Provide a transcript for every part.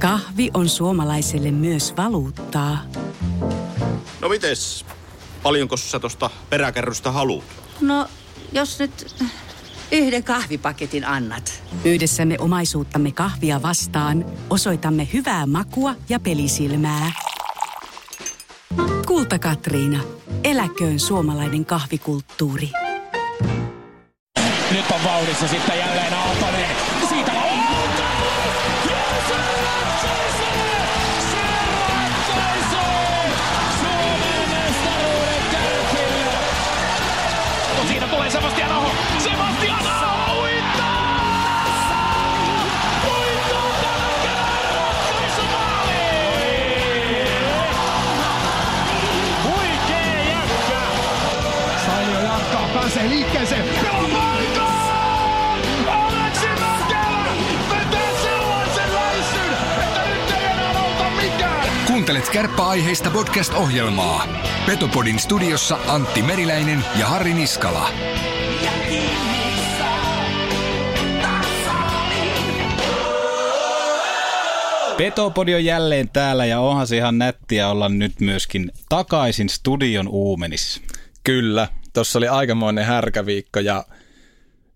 Kahvi on suomalaiselle myös valuuttaa. No mites? Paljonko sä tosta peräkärrystä haluat? No, jos nyt yhden kahvipaketin annat. Yhdessämme omaisuuttamme kahvia vastaan osoitamme hyvää makua ja pelisilmää. Kulta Katriina. Eläköön suomalainen kahvikulttuuri. Nyt on vauhdissa sitten jälleen Aaltonen. Liikkeeseen. Pelaa paikkaan! Aleksi Mäkelä vetää sellaisen läissyn, että nyt ei enää auta mikään. Kuuntelet kärppäaiheista podcast-ohjelmaa. Petopodin studiossa Antti Meriläinen ja Harri Niskala. Petopodi on jälleen täällä ja onhan se ihan nättiä olla nyt myöskin takaisin studion uumenissa. Kyllä, tuossa oli aikamoinen härkäviikko ja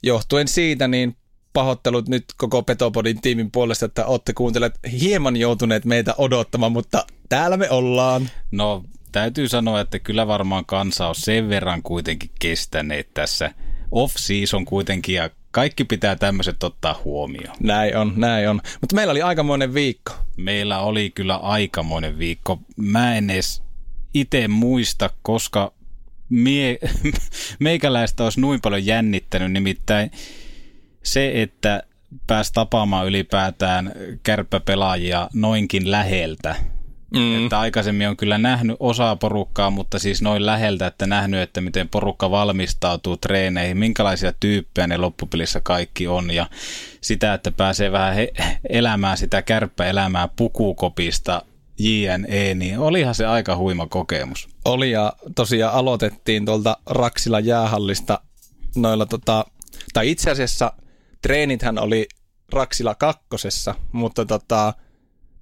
johtuen siitä niin pahoittelut nyt koko Petopodin tiimin puolesta, että olette kuuntelet hieman joutuneet meitä odottamaan, mutta täällä me ollaan. No täytyy sanoa, että kyllä varmaan kansa on sen verran kuitenkin kestäneet tässä off-season kuitenkin ja kaikki pitää tämmöiset ottaa huomioon. Näin on, näin on. Mutta meillä oli aikamoinen viikko. Meillä oli kyllä aikamoinen viikko. Mä en edes itse muista, koska mie, meikäläistä olisi noin paljon jännittänyt, nimittäin se, että pääsi tapaamaan ylipäätään kärppäpelaajia noinkin läheltä. Mm. Että aikaisemmin on kyllä nähnyt osaa porukkaa, mutta siis noin läheltä, että nähnyt, että miten porukka valmistautuu treeneihin, minkälaisia tyyppejä ne loppupelissä kaikki on ja sitä, että pääsee vähän he- elämään sitä kärppäelämää pukukopista JNE, niin olihan se aika huima kokemus. Oli ja tosiaan aloitettiin tuolta Raksila jäähallista noilla tota, tai itse asiassa treenithän oli Raksila kakkosessa, mutta tota,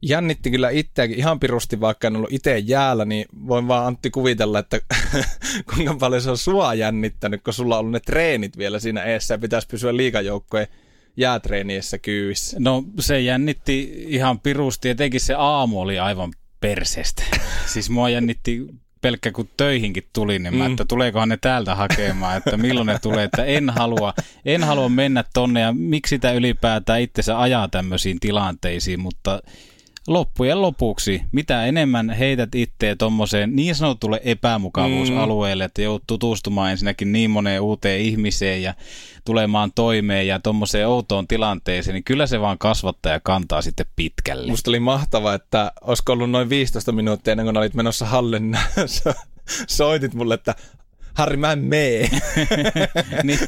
jännitti kyllä itseäkin ihan pirusti, vaikka en ollut itse jäällä, niin voin vaan Antti kuvitella, että kuinka paljon se on sua jännittänyt, kun sulla on ollut ne treenit vielä siinä eessä ja pitäisi pysyä liikajoukkojen jäätreeniessä kyyvissä. No se jännitti ihan pirusti, etenkin se aamu oli aivan persestä. siis mua jännitti pelkkä kun töihinkin tuli, niin mä, mm. että tuleekohan ne täältä hakemaan, että milloin ne tulee, että en halua, en halua mennä tonne ja miksi sitä ylipäätään itsensä ajaa tämmöisiin tilanteisiin, mutta loppujen lopuksi, mitä enemmän heität itseä tuommoiseen niin sanotulle epämukavuusalueelle, että joudut tutustumaan ensinnäkin niin moneen uuteen ihmiseen ja tulemaan toimeen ja tuommoiseen outoon tilanteeseen, niin kyllä se vaan kasvattaa ja kantaa sitten pitkälle. Musta oli mahtava, että olisiko ollut noin 15 minuuttia ennen kuin olit menossa hallin, soitit mulle, että Harri, mä en mee. niin,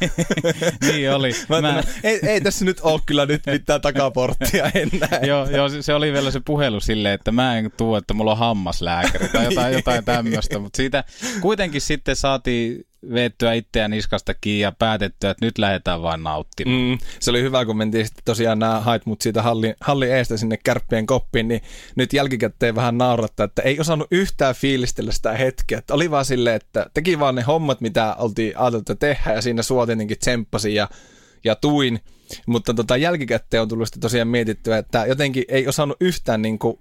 niin oli. Mä, mä... Ei, ei tässä nyt ole kyllä nyt mitään takaporttia enää. joo, joo, se oli vielä se puhelu silleen, että mä en tuu, että mulla on hammaslääkäri tai jotain, jotain tämmöistä, mutta siitä kuitenkin sitten saatiin veettyä itseään niskasta kiinni ja päätettyä, että nyt lähdetään vain nauttimaan. Mm, se oli hyvä, kun mentiin sitten tosiaan nämä hait mut siitä halli, halli eestä sinne kärppien koppiin, niin nyt jälkikäteen vähän naurattaa, että ei osannut yhtään fiilistellä sitä hetkeä. Että oli vaan silleen, että teki vaan ne hommat, mitä oltiin ajateltu tehdä ja siinä sua tietenkin tsemppasin ja, ja tuin. Mutta tota, jälkikäteen on tullut sitten tosiaan mietittyä, että jotenkin ei osannut yhtään niin kuin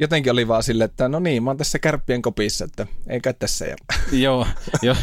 jotenkin oli vaan silleen, että no niin, mä oon tässä kärppien kopissa, että eikä tässä. Ja. Joo, jo.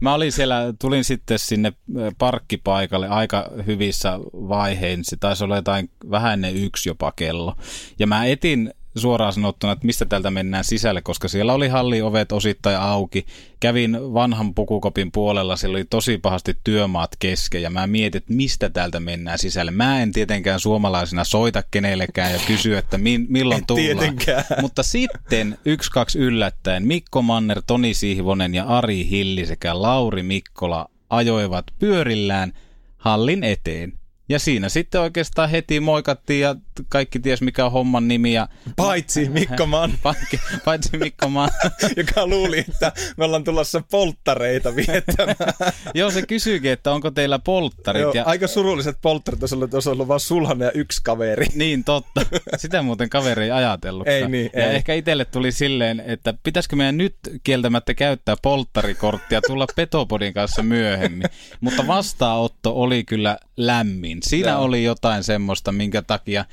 mä olin siellä, tulin sitten sinne parkkipaikalle aika hyvissä vaihein, taisi olla jotain vähän ennen yksi jopa kello. Ja mä etin suoraan sanottuna, että mistä täältä mennään sisälle, koska siellä oli halliovet osittain auki. Kävin vanhan pukukopin puolella, siellä oli tosi pahasti työmaat kesken ja mä mietin, että mistä täältä mennään sisälle. Mä en tietenkään suomalaisena soita kenellekään ja kysy, että mi- milloin tullaan. Tietenkään. Mutta sitten yksi, kaksi yllättäen Mikko Manner, Toni Sihvonen ja Ari Hilli sekä Lauri Mikkola ajoivat pyörillään hallin eteen. Ja siinä sitten oikeastaan heti moikattiin ja kaikki ties mikä on homman nimi. Ja Paitsi Mikko Mann, paitsi, paitsi Mikko Mann. joka luuli, että me ollaan tulossa polttareita viettämään. Joo, se kysyykin, että onko teillä polttarit. Joo, ja... aika surulliset polttarit, olisi ollut, olisi ollut vaan sulhanen ja yksi kaveri. Niin, totta. Sitä muuten kaveri ei ajatellut. Ei niin, Ja ei. ehkä itselle tuli silleen, että pitäisikö meidän nyt kieltämättä käyttää polttarikorttia tulla Petopodin kanssa myöhemmin. Mutta vastaanotto oli kyllä lämmin. Siinä Joo. oli jotain semmoista, minkä takia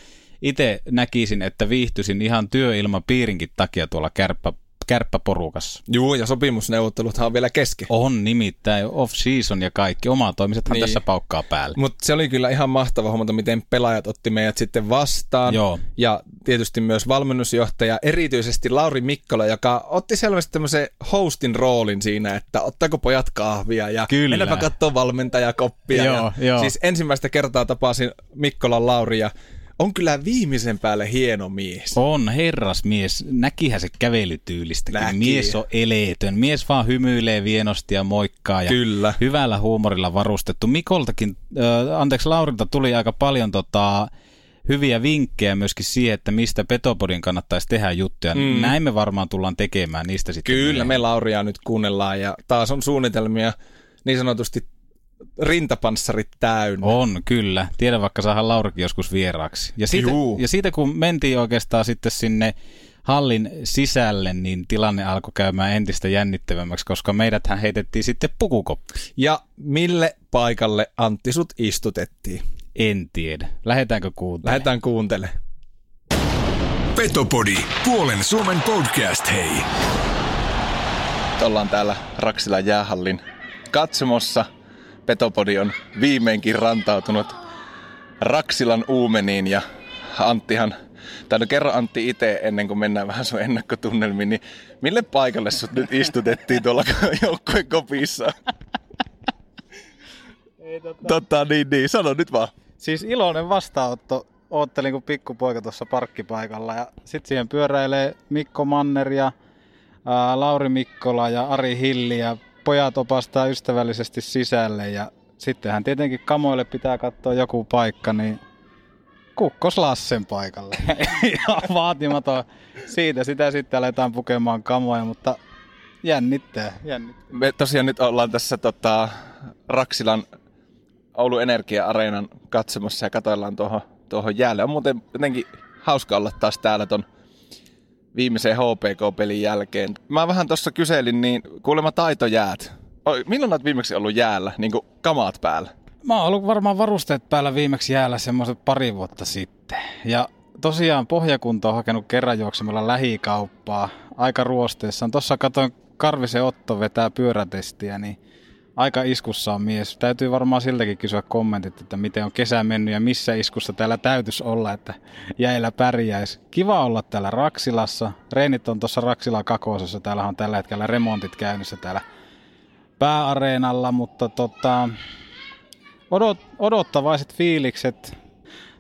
itse näkisin, että viihtyisin ihan työilmapiirinkin takia tuolla kärppä, kärppäporukassa. Juu, ja sopimusneuvotteluthan on vielä kesken. On nimittäin off-season ja kaikki. Oma toimisethan Niin. niin. tässä paukkaa päälle. Mutta se oli kyllä ihan mahtava huomata, miten pelaajat otti meidät sitten vastaan. Joo. Ja tietysti myös valmennusjohtaja, erityisesti Lauri Mikkola, joka otti selvästi tämmöisen hostin roolin siinä, että ottaako pojat kahvia ja Kyllä. mennäpä katsoa valmentajakoppia. Joo, ja joo. Siis ensimmäistä kertaa tapasin Mikkolan Lauri ja on kyllä viimeisen päälle hieno mies. On herrasmies. Näkihän se kävelytyylistäkin. Näki. Mies on eleetön. Mies vaan hymyilee vienosti ja moikkaa. Ja Kyllä. Hyvällä huumorilla varustettu. Mikoltakin, äh, anteeksi Laurilta tuli aika paljon tota, hyviä vinkkejä myöskin siihen, että mistä Petopodin kannattaisi tehdä juttuja. Mm. Näin me varmaan tullaan tekemään niistä sitten. Kyllä, me Lauria nyt kuunnellaan ja taas on suunnitelmia niin sanotusti rintapanssarit täynnä. On, kyllä. Tiedän vaikka saadaan Laurikin joskus vieraaksi. Ja siitä, Juu. ja siitä kun mentiin oikeastaan sitten sinne hallin sisälle, niin tilanne alkoi käymään entistä jännittävämmäksi, koska meidäthän heitettiin sitten pukukoppi. Ja mille paikalle Antti sut istutettiin? En tiedä. Lähdetäänkö kuuntelemaan? Lähdetään kuuntele. Petopodi, puolen Suomen podcast, hei. Ollaan täällä Raksilan jäähallin katsomossa. Petopodi on viimeinkin rantautunut Raksilan uumeniin ja Anttihan, tai no kerro Antti itse ennen kuin mennään vähän sun ennakkotunnelmiin, niin mille paikalle sut nyt istutettiin tuolla joukkueen kopissa? Totta, niin, niin, sano nyt vaan. Siis iloinen vastaanotto. Oottelin kuin pikkupoika tuossa parkkipaikalla ja sitten siihen pyöräilee Mikko Manner ja ää, Lauri Mikkola ja Ari Hilli ja pojat opastaa ystävällisesti sisälle ja sittenhän tietenkin kamoille pitää katsoa joku paikka, niin kukkos Lassen paikalle. Ihan vaatimaton. Siitä sitä sitten aletaan pukemaan kamoja, mutta jännittää, jännittää. Me tosiaan nyt ollaan tässä tota, Raksilan Oulun Energia-areenan katsomassa ja katoillaan tuohon, tuohon jäälle. On muuten jotenkin hauska olla taas täällä ton viimeisen HPK-pelin jälkeen. Mä vähän tuossa kyselin, niin kuulemma taitojäät. Oi, milloin olet viimeksi ollut jäällä, niin kuin kamaat päällä? Mä oon ollut varmaan varusteet päällä viimeksi jäällä semmoiset pari vuotta sitten. Ja tosiaan pohjakunta on hakenut kerran juoksemalla lähikauppaa aika ruosteessaan. Tossa katoin Karvisen Otto vetää pyörätestiä, niin aika iskussa on mies. Täytyy varmaan siltäkin kysyä kommentit, että miten on kesä mennyt ja missä iskussa täällä täytyisi olla, että jäillä pärjäisi. Kiva olla täällä Raksilassa. Reenit on tuossa Raksila kakosessa. Täällä on tällä hetkellä remontit käynnissä täällä pääareenalla, mutta tota, odot, odottavaiset fiilikset.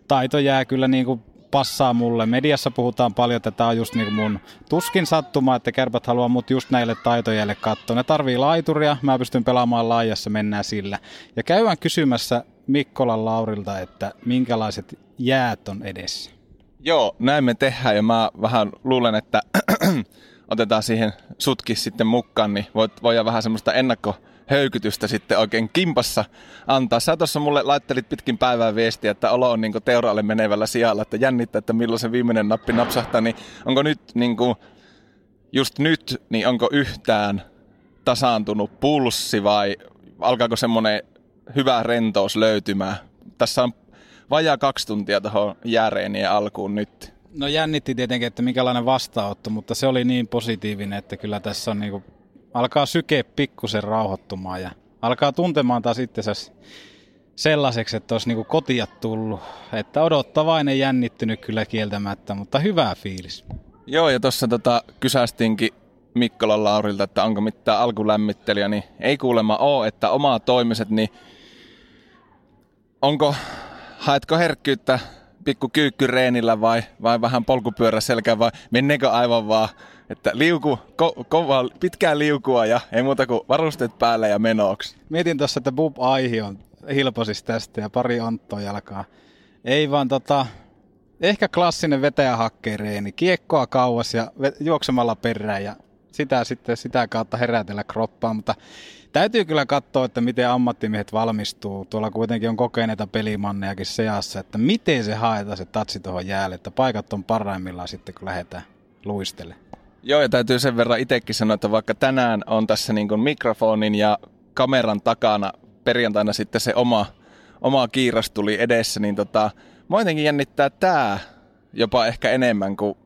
Taito jää kyllä niin kuin passaa mulle. Mediassa puhutaan paljon, että tämä on just niin mun tuskin sattuma, että kärpät haluaa mut just näille taitojäille katsoa. Ne tarvii laituria, mä pystyn pelaamaan laajassa, mennään sillä. Ja käydään kysymässä Mikkolan Laurilta, että minkälaiset jäät on edessä. Joo, näin me tehdään ja mä vähän luulen, että otetaan siihen sutkin sitten mukaan, niin voit, voidaan vähän semmoista ennakkohöykytystä sitten oikein kimpassa antaa. Sä tuossa mulle laittelit pitkin päivää viestiä, että olo on niinku teuraalle menevällä sijalla, että jännittää, että milloin se viimeinen nappi napsahtaa, niin onko nyt niinku, just nyt, niin onko yhtään tasaantunut pulssi vai alkaako semmoinen hyvä rentous löytymään? Tässä on vajaa kaksi tuntia tuohon jääreenien alkuun nyt. No jännitti tietenkin, että minkälainen vastaanotto, mutta se oli niin positiivinen, että kyllä tässä on niinku, alkaa syke pikkusen rauhoittumaan ja alkaa tuntemaan taas itsensä sellaiseksi, että olisi niinku kotia tullut. Että odottavainen jännittynyt kyllä kieltämättä, mutta hyvä fiilis. Joo, ja tuossa tota, kysästinkin Mikkolan Laurilta, että onko mitään alkulämmittelijä, niin ei kuulemma ole, että omaa toimiset, niin onko, haetko herkkyyttä pikku kyykkyreenillä vai, vai vähän polkupyörä selkään vai menneekö aivan vaan, että liuku, ko, kova, pitkää liukua ja ei muuta kuin varusteet päällä ja menoksi. Mietin tuossa, että Bub Aihi on hilposis tästä ja pari Anttoa jalkaa. Ei vaan tota, ehkä klassinen vetäjähakkereeni, kiekkoa kauas ja juoksemalla perään ja sitä sitten sitä kautta herätellä kroppaa, mutta täytyy kyllä katsoa, että miten ammattimiehet valmistuu. Tuolla kuitenkin on kokeneita pelimannejakin seassa, että miten se haetaan se tatsi tuohon jäälle, että paikat on parhaimmillaan sitten, kun lähdetään luistelle. Joo, ja täytyy sen verran itsekin sanoa, että vaikka tänään on tässä niin kuin mikrofonin ja kameran takana perjantaina sitten se oma, oma kiiras tuli edessä, niin tota, mua jotenkin jännittää tämä jopa ehkä enemmän kuin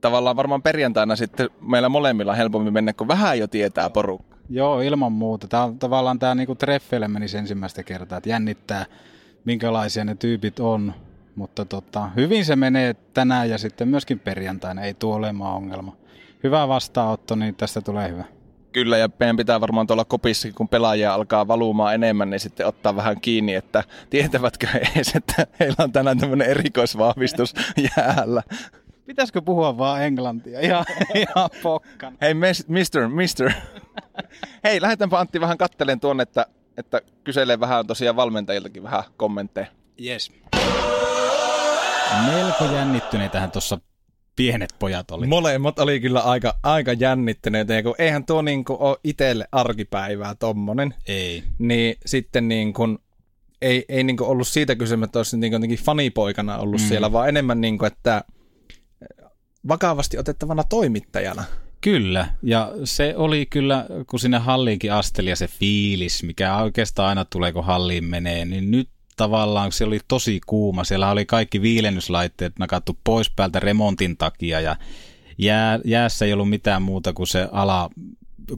tavallaan varmaan perjantaina sitten meillä molemmilla helpommin mennä, kun vähän jo tietää porukka. Joo, ilman muuta. Tämä on tavallaan tämä niinku treffeille menisi ensimmäistä kertaa, että jännittää minkälaisia ne tyypit on. Mutta tota, hyvin se menee tänään ja sitten myöskin perjantaina, ei tuo olemaan ongelma. Hyvä vastaanotto, niin tästä tulee hyvä. Kyllä, ja meidän pitää varmaan tuolla kopissa, kun pelaajia alkaa valumaan enemmän, niin sitten ottaa vähän kiinni, että tietävätkö edes, että heillä on tänään tämmöinen erikoisvahvistus jäällä. Pitäisikö puhua vaan englantia? Ihan, ihan pokkan. Hei, mister, mister. Hei, lähdetäänpä Antti vähän kattelen tuonne, että, että kyselee vähän tosiaan valmentajiltakin vähän kommentteja. Yes. Melko jännittyneitä tuossa pienet pojat oli. Molemmat oli kyllä aika, aika jännittyneitä, kun eihän tuo niinku ole itselle arkipäivää tommonen. Ei. Niin sitten niin kuin, ei, ei niinku ollut siitä kysymys, että olisi niinku jotenkin fanipoikana ollut mm. siellä, vaan enemmän niin kuin, että vakavasti otettavana toimittajana. Kyllä, ja se oli kyllä, kun sinne halliinkin asteli ja se fiilis, mikä oikeastaan aina tulee, kun halliin menee, niin nyt tavallaan se oli tosi kuuma. Siellä oli kaikki viilennyslaitteet nakattu pois päältä remontin takia ja jää, jäässä ei ollut mitään muuta kuin se ala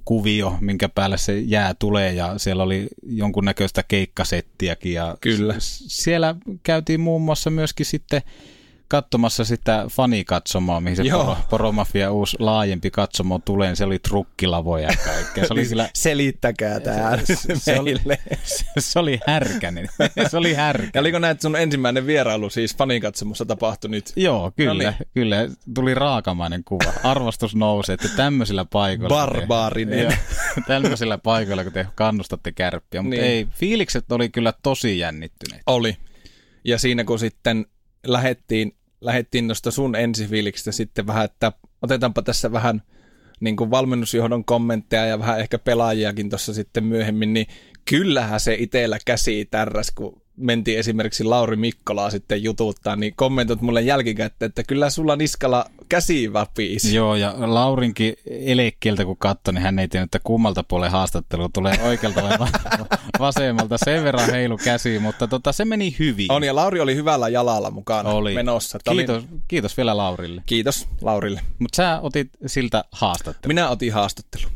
kuvio, minkä päälle se jää tulee ja siellä oli jonkunnäköistä keikkasettiäkin ja Kyllä. siellä käytiin muun muassa myöskin sitten katsomassa sitä fanikatsomoa, mihin se poro, Poromafia uusi laajempi katsomo tulee, niin se oli trukkilavoja ja kaikkea. Se oli kyllä, Selittäkää tämä se, se, oli, se, se, oli härkänen. se oli härkänen. Ja oliko näet sun ensimmäinen vierailu siis fanikatsomossa tapahtui nyt? Joo, kyllä, no niin. kyllä. Tuli raakamainen kuva. Arvostus nousi, että tämmöisillä paikoilla... Barbaarinen. Te, tämmöisillä paikoilla, kun te kannustatte kärppiä. Mutta niin. ei, fiilikset oli kyllä tosi jännittyneet. Oli. Ja siinä kun sitten lähettiin, lähettiin noista sun ensifiiliksistä sitten vähän, että otetaanpa tässä vähän niin kuin valmennusjohdon kommentteja ja vähän ehkä pelaajiakin tuossa sitten myöhemmin, niin kyllähän se itsellä käsi tärräs, kun mentiin esimerkiksi Lauri Mikkolaa sitten jututtaa, niin kommentoit mulle jälkikäteen, että kyllä sulla niskalla käsi vapisi. Joo, ja Laurinkin elekkieltä kun katsoi, niin hän ei tiennyt, että kummalta puolen haastattelu tulee oikealta vai vasemmalta. Sen verran heilu käsi, mutta tota, se meni hyvin. On, ja Lauri oli hyvällä jalalla mukana oli. menossa. Kiitos, oli... kiitos vielä Laurille. Kiitos Laurille. Mutta sä otit siltä haastattelu. Minä otin haastattelu.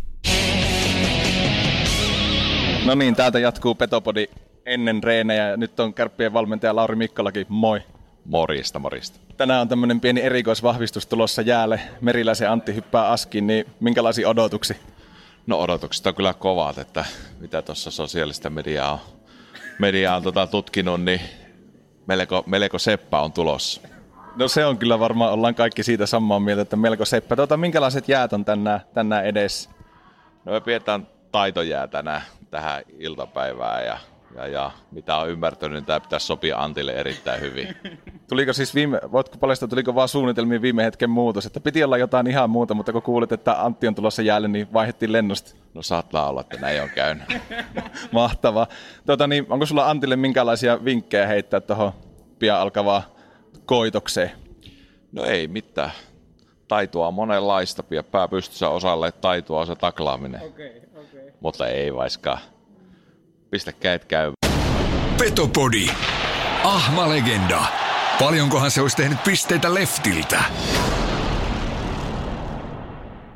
No niin, täältä jatkuu Petopodi ennen reenejä. Nyt on kärppien valmentaja Lauri Mikkolakin. Moi. Morista, morista. Tänään on tämmöinen pieni erikoisvahvistus tulossa jäälle. Meriläisen Antti hyppää askiin, niin minkälaisia odotuksia? No odotukset on kyllä kovat, että mitä tuossa sosiaalista mediaa on, mediaa on tota tutkinut, niin melko, melko seppä on tulossa. No se on kyllä varmaan, ollaan kaikki siitä samaa mieltä, että melko seppä. Tota, minkälaiset jäät on tänään, tänään edessä? No me pidetään taitojää tänään tähän iltapäivään ja ja, ja mitä on ymmärtänyt, niin tämä pitäisi sopia Antille erittäin hyvin. Tuliko siis viime, voitko paljastaa, tuliko vaan suunnitelmiin viime hetken muutos, että piti olla jotain ihan muuta, mutta kun kuulit, että Antti on tulossa jäälle, niin vaihdettiin lennosta. No saattaa olla, että näin on käynyt. Mahtavaa. Tota, niin, onko sulla Antille minkälaisia vinkkejä heittää tuohon pian alkavaa koitokseen? No ei mitään. Taitoa on monenlaista. Pidä pää pystyssä osalle taitoa on se taklaaminen. Okay, okay. Mutta ei vaiskaan pistä käet käy. Petopodi. Ahma legenda. Paljonkohan se olisi tehnyt pisteitä leftiltä?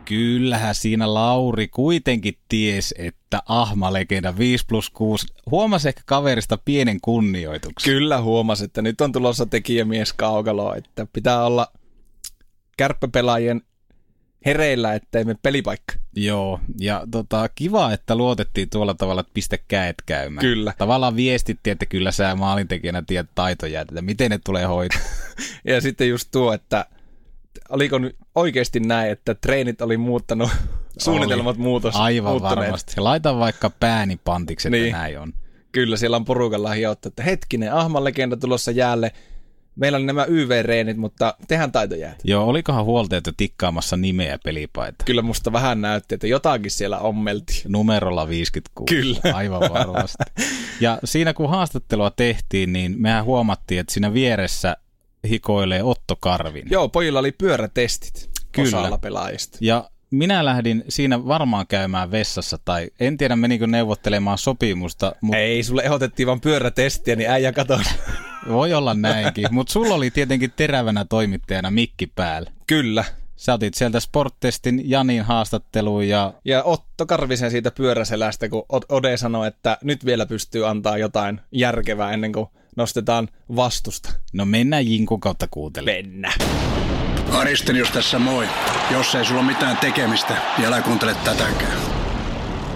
Kyllähän siinä Lauri kuitenkin ties, että Ahma-legenda 5 plus 6 huomasi ehkä kaverista pienen kunnioituksen. Kyllä huomasi, että nyt on tulossa tekijämies kaukalo, että pitää olla kärppäpelaajien hereillä, ettei me pelipaikka. Joo, ja tota, kiva, että luotettiin tuolla tavalla, että pistä käet käymään. Kyllä. Tavallaan viestittiin, että kyllä sä maalintekijänä tiedät taitoja, että miten ne tulee hoitaa. ja sitten just tuo, että oliko nyt oikeasti näin, että treenit oli muuttanut, oli. suunnitelmat muutos, Aivan muuttuneet. varmasti. Laita vaikka pääni pantiksi, että niin. näin on. Kyllä, siellä on porukalla hiottu, että hetkinen, Ahman legenda tulossa jäälle. Meillä oli nämä YV-reenit, mutta tehän taitojäät. Joo, olikohan huoltajat jo tikkaamassa nimeä pelipaita? Kyllä musta vähän näytti, että jotakin siellä ommeltiin. Numerolla 56. Kyllä. Aivan varmasti. Ja siinä kun haastattelua tehtiin, niin mehän huomattiin, että siinä vieressä hikoilee Otto Karvin. Joo, pojilla oli pyörätestit Kyllä. osalla pelaajista. Ja minä lähdin siinä varmaan käymään vessassa, tai en tiedä menikö neuvottelemaan sopimusta, mutta Ei, sulle ehdotettiin vaan pyörätestiä, niin äijä kato. voi olla näinkin. Mutta sulla oli tietenkin terävänä toimittajana mikki päällä. Kyllä. Sä otit sieltä sporttestin Janin haastatteluun ja Ja Otto Karvisen siitä pyöräselästä, kun Od- Ode sanoi, että nyt vielä pystyy antaa jotain järkevää ennen kuin nostetaan vastusta. no mennään Jinkun kautta kuuntelemaan. Mennä. Aristelius tässä moi. Jos ei sulla ole mitään tekemistä, niin älä kuuntele tätäkään.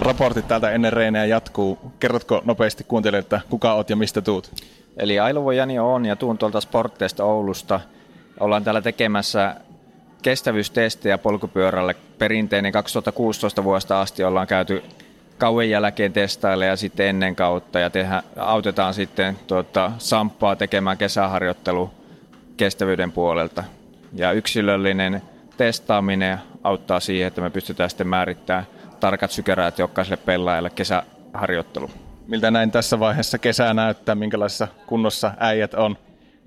Raportit täältä ennen reenejä jatkuu. Kerrotko nopeasti kuuntelijoille, että kuka oot ja mistä tuut? Eli Ailuvo Jani on ja tuun tuolta Sportteesta Oulusta. Ollaan täällä tekemässä kestävyystestejä polkupyörälle. Perinteinen 2016 vuodesta asti ollaan käyty kauan jälkeen testaille ja sitten ennen kautta ja tehdä, autetaan sitten tuota, Samppaa tekemään kesäharjoittelu kestävyyden puolelta. Ja yksilöllinen testaaminen auttaa siihen, että me pystytään sitten määrittämään tarkat sykeräät jokaiselle pelaajalle kesäharjoittelu. Miltä näin tässä vaiheessa kesää näyttää, minkälaisessa kunnossa äijät on?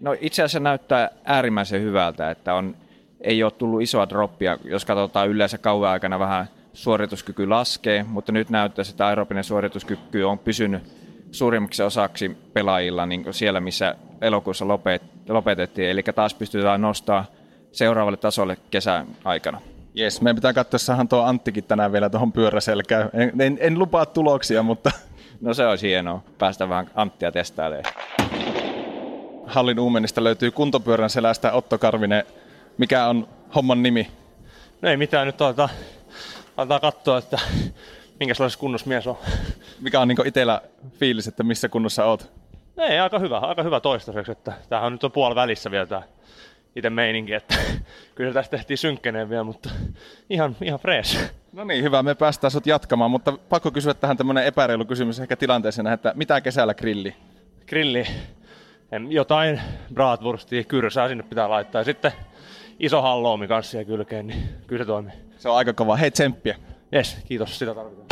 No itse asiassa näyttää äärimmäisen hyvältä, että on, ei ole tullut isoa droppia. Jos katsotaan yleensä kauan aikana vähän suorituskyky laskee, mutta nyt näyttää, että aerobinen suorituskyky on pysynyt suurimmaksi osaksi pelaajilla niin kuin siellä, missä elokuussa lopet, lopetettiin. Eli taas pystytään nostaa seuraavalle tasolle kesän aikana. Jes, meidän pitää katsoa, sahan tuo Anttikin tänään vielä tuohon pyöräselkään. En, en, en lupaa tuloksia, mutta No se olisi hienoa, päästä vähän Anttia testailemaan. Hallin Uumenista löytyy kuntopyörän selästä Otto Karvinen. Mikä on homman nimi? No ei mitään, nyt aletaan, aletaan katsoa, että minkälaisessa kunnossa mies on. Mikä on niin itsellä fiilis, että missä kunnossa oot? Ei, aika hyvä, aika hyvä toistaiseksi, että tämähän nyt on puoli välissä vielä tämä itse meininki, että kyllä tästä tehtiin synkkeneen vielä, mutta ihan, ihan fresh. No niin, hyvä. Me päästään sut jatkamaan, mutta pakko kysyä tähän tämmöinen epäreilu kysymys ehkä tilanteeseen, että mitä kesällä grilli? Grilli, jotain bratwurstia, kyrsää sinne pitää laittaa ja sitten iso halloomi kanssa siihen kylkeen, niin kyllä se toimii. Se on aika kova. Hei, tsemppiä. Jes, kiitos, sitä tarvitaan.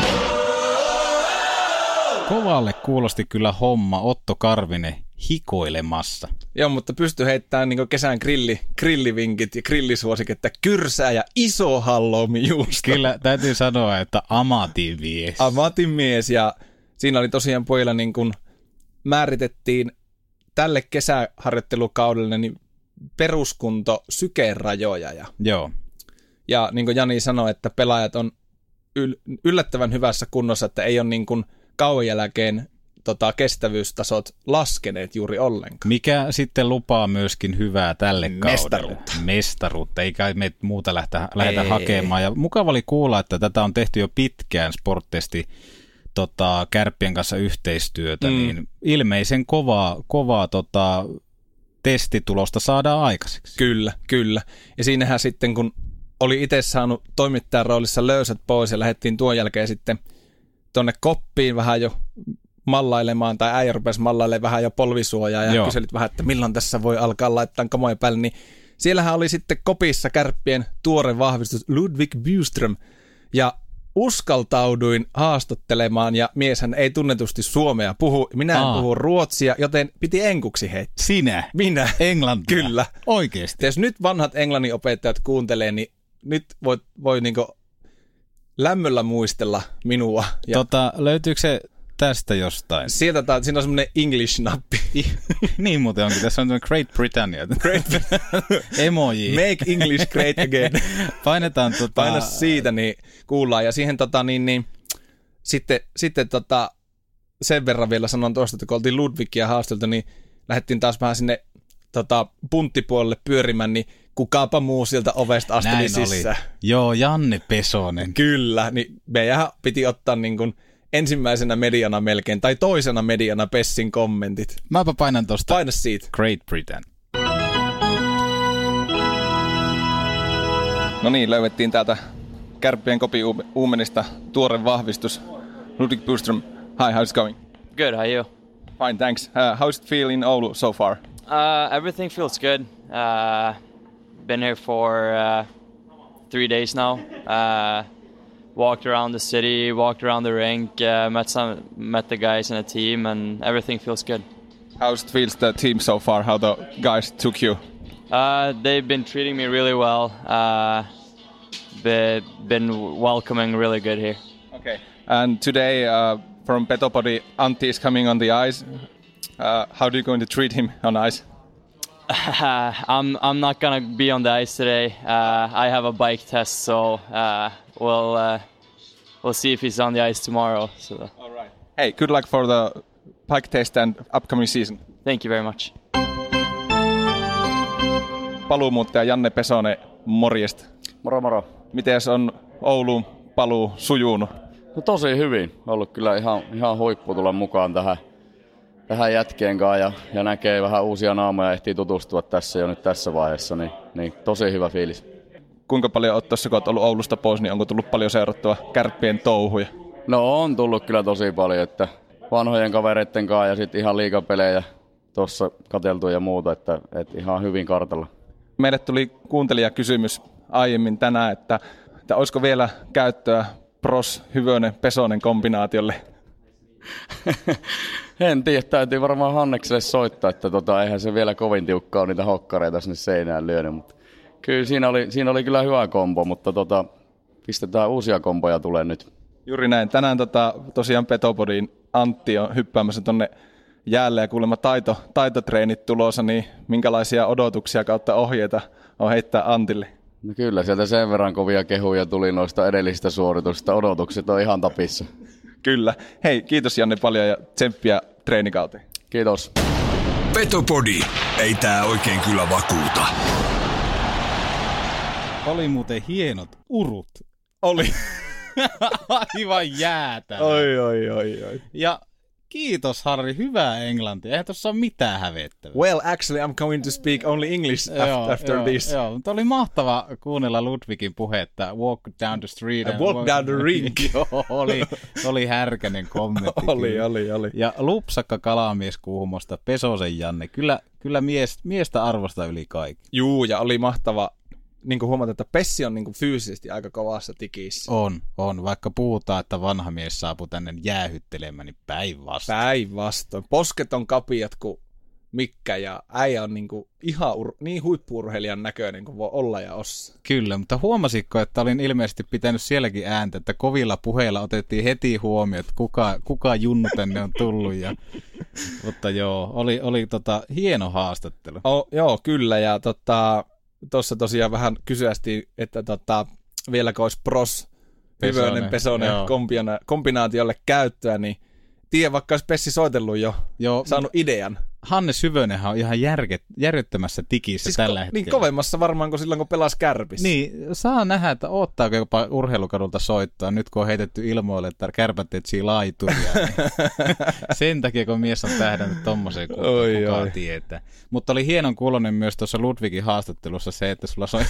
Kovalle kuulosti kyllä homma Otto Karvinen hikoilemassa. Joo, mutta pysty heittämään niin kesän grilli, grillivinkit ja grillisuosik, että kyrsää ja iso halloumi juusto. Kyllä, täytyy sanoa, että amatimies. Amatin mies ja siinä oli tosiaan pojilla niin kuin määritettiin tälle kesäharjoittelukaudelle niin peruskunto sykerajoja ja, Joo. ja niin kuin Jani sanoi, että pelaajat on yl- yllättävän hyvässä kunnossa, että ei ole niin kuin kauan jälkeen tota, kestävyystasot laskeneet juuri ollenkaan. Mikä sitten lupaa myöskin hyvää tälle Mestaruutta. kaudelle. Mestaruutta. Eikä me muuta lähteä, lähdetä Ei. hakemaan. Ja mukava oli kuulla, että tätä on tehty jo pitkään sporttesti tota, kärppien kanssa yhteistyötä, mm. niin ilmeisen kovaa, kovaa tota, testitulosta saadaan aikaiseksi. Kyllä, kyllä. Ja siinähän sitten, kun oli itse saanut toimittajan roolissa löysät pois ja lähdettiin tuon jälkeen sitten tuonne koppiin vähän jo mallailemaan, tai äijä rupesi mallailemaan vähän jo polvisuojaa ja Joo. kyselit vähän, että milloin tässä voi alkaa laittaa kamoja päälle, niin siellähän oli sitten kopissa kärppien tuore vahvistus Ludwig Byström, ja uskaltauduin haastattelemaan, ja mieshän ei tunnetusti suomea puhu, minä en Aa. puhu ruotsia, joten piti enkuksi heittää. Sinä? Minä. Englantia? Kyllä. Oikeesti? Jos nyt vanhat englannin opettajat kuuntelee, niin nyt voi, voi niinku lämmöllä muistella minua. Ja Tota, löytyykö se tästä jostain? sieltä tää, siinä on semmoinen English-nappi. niin muuten onkin. Tässä on Great Britannia. Great Emoji. Make English great again. Painetaan tota... Paina siitä, niin kuullaan. Ja siihen tota, niin, niin, sitten, sitten tota, sen verran vielä sanon tuosta, että kun oltiin Ludvigia haasteltu, niin lähdettiin taas vähän sinne tota, punttipuolelle pyörimään, niin kukaapa muu sieltä ovesta asteli Näin sisään. oli. Joo, Janne Pesonen. Kyllä, niin meidän piti ottaa niin kuin ensimmäisenä mediana melkein, tai toisena mediana Pessin kommentit. Mäpä painan tosta Paina siitä. Great Britain. No niin, löydettiin täältä Kärppien kopi Uumenista tuore vahvistus. Ludwig Byström, hi, how's it going? Good. How are you? Fine, thanks. Uh, how's it feel in Oulu so far? Uh, everything feels good. Uh, been here for uh, three days now. Uh, walked around the city, walked around the rink, uh, met some, met the guys in the team, and everything feels good. How's it feels the team so far? How the guys took you? Uh, they've been treating me really well. Uh, be, been welcoming really good here. Okay. And today, uh, from Petopodi, Antti is coming on the ice. Uh, how are you going to treat him on ice? I'm I'm not gonna be on the ice today. Uh, I have a bike test, so uh, we'll uh, we'll see if he's on the ice tomorrow. So. All right. Hey, good luck for the bike test and upcoming season. Thank you very much. Paluumuuttaja Janne Pesonen, morjesta. Moro moro. Miten on Ouluun paluu sujunut? No tosi hyvin. Ollut kyllä ihan, ihan huippu tulla mukaan tähän, tähän jätkeen kanssa ja, ja näkee vähän uusia naamoja ja ehtii tutustua tässä jo nyt tässä vaiheessa, niin, niin tosi hyvä fiilis. Kuinka paljon olet tuossa, kun olet ollut Oulusta pois, niin onko tullut paljon seurattua kärppien touhuja? No on tullut kyllä tosi paljon, että vanhojen kavereiden kanssa ja sitten ihan liikapelejä tuossa kateltu ja muuta, että, että ihan hyvin kartalla. Meille tuli kuuntelijakysymys aiemmin tänään, että, että olisiko vielä käyttöä Pros Hyvönen Pesonen kombinaatiolle? en tiedä, täytyy varmaan Hannekselle soittaa, että tota, eihän se vielä kovin tiukkaa niitä hokkareita sinne seinään lyönyt, mutta kyllä siinä oli, siinä oli kyllä hyvä kombo, mutta tota, pistetään uusia komboja tulee nyt. Juuri näin. Tänään tota, tosiaan Petopodin Antti on hyppäämässä tonne jäälle ja kuulemma taito, taitotreenit tulossa, niin minkälaisia odotuksia kautta ohjeita on heittää Antille? No kyllä, sieltä sen verran kovia kehuja tuli noista edellisistä suorituksista. Odotukset on ihan tapissa. Kyllä. Hei, kiitos Janne paljon ja tsemppiä treenikauteen. Kiitos. Petopodi. Ei tää oikein kyllä vakuuta. Oli muuten hienot urut. Oli. Aivan jäätä. Oi, oi, oi, oi. Ja kiitos Harri, hyvää englantia. Eihän tuossa ole mitään hävettävää. Well, actually I'm going to speak only English after, joo, after joo, this. Joo, mutta oli mahtava kuunnella Ludwigin puhetta. Walk down the street. I walk down the rink. joo, oli, oli härkänen kommentti. Oli, kyllä. oli, oli. Ja Lupsakka kalamies Kuhmosta, Pesosen Janne. Kyllä, kyllä mies, miestä arvosta yli kaikki. Juu, ja oli mahtava niin kuin huomata, että Pessi on niin kuin fyysisesti aika kovassa tikissä. On, on. Vaikka puhutaan, että vanha mies saapuu tänne jäähyttelemään, niin päinvastoin. Päinvastoin. Posket on kapiat kuin Mikkä ja äijä on niin kuin ihan ur- niin huippuurheilijan näköinen kuin voi olla ja ossa. Kyllä, mutta huomasitko, että olin ilmeisesti pitänyt sielläkin ääntä, että kovilla puheilla otettiin heti huomioon, että kuka, kuka junnu tänne on tullut. Ja, mutta joo, oli, oli tota, hieno haastattelu. O, joo, kyllä. Ja tota, tuossa tosiaan vähän kysyästi, että tota, vieläkö olisi pros Pesonen, kombina- kombinaatiolle käyttöä, niin tiedä vaikka olisi Pessi soitellut jo, Joo, saanut idean. Hannes Hyvönenhän on ihan järket, järjettömässä tikissä siis tällä ko- hetkellä. Niin kovemmassa varmaan kuin silloin, kun pelasi kärpissä. Niin, saa nähdä, että ottaako jopa urheilukadulta soittaa, nyt kun on heitetty ilmoille, että kärpät etsii laituria. Niin sen takia, kun mies on tähdännyt tommoseen, kun Oi, kukaan oi. tietää. Mutta oli hienon kuulonen myös tuossa Ludwigin haastattelussa se, että sulla soi...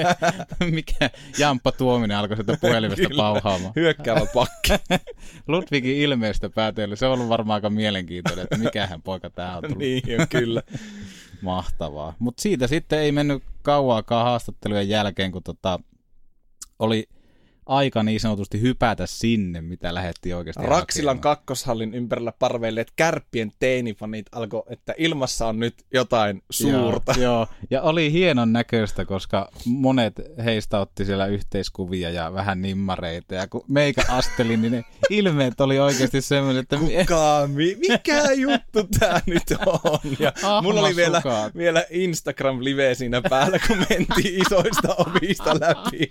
Mikä Jamppa Tuominen alkoi sieltä puhelimesta Kyllä, pauhaamaan. hyökkäävä pakki. Ludwigin ilmeistä päätellä, se on ollut varmaan aika mielenkiintoinen, että mikähän poika tää on tullut. niin on kyllä. Mahtavaa. Mutta siitä sitten ei mennyt kauaakaan haastattelujen jälkeen, kun tota, oli aika niin sanotusti hypätä sinne, mitä lähdettiin oikeasti Raksilan hakemaan. kakkoshallin ympärillä parveilleet kärppien teinifanit alkoi, että ilmassa on nyt jotain suurta. Joo, joo, ja oli hienon näköistä, koska monet heistä otti siellä yhteiskuvia ja vähän nimmareita. Ja kun meikä asteli, niin ne ilmeet oli oikeasti semmoinen, että... Kuka, mi- mikä juttu tää nyt on? Ja mulla oli vielä, vielä Instagram-live siinä päällä, kun mentiin isoista ovista läpi.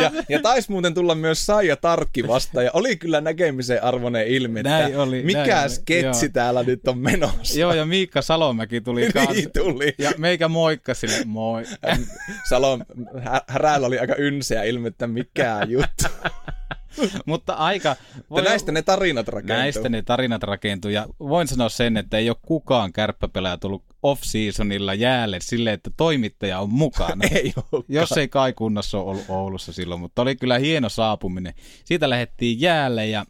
Ja, ja taisi muuten tulla myös Saija Tarkki vastaan, ja oli kyllä näkemisen arvoinen ilme, että Näin oli, mikä näin oli, sketsi joo. täällä nyt on menossa. Joo, ja Miikka Salomäki tuli Niin kanssa. tuli. Ja meikä moikka sille, moi. Salon hä- häräällä oli aika ynseä ilme, että mikä juttu. Mutta aika... Mutta näistä ne tarinat rakentuu. Näistä ne tarinat rakentuu. Ja voin sanoa sen, että ei ole kukaan kärppäpelaaja tullut off-seasonilla jäälle silleen, että toimittaja on mukana. ei olekaan. Jos ei Kai Kunnassa ole ollut Oulussa silloin, mutta oli kyllä hieno saapuminen. Siitä lähdettiin jäälle ja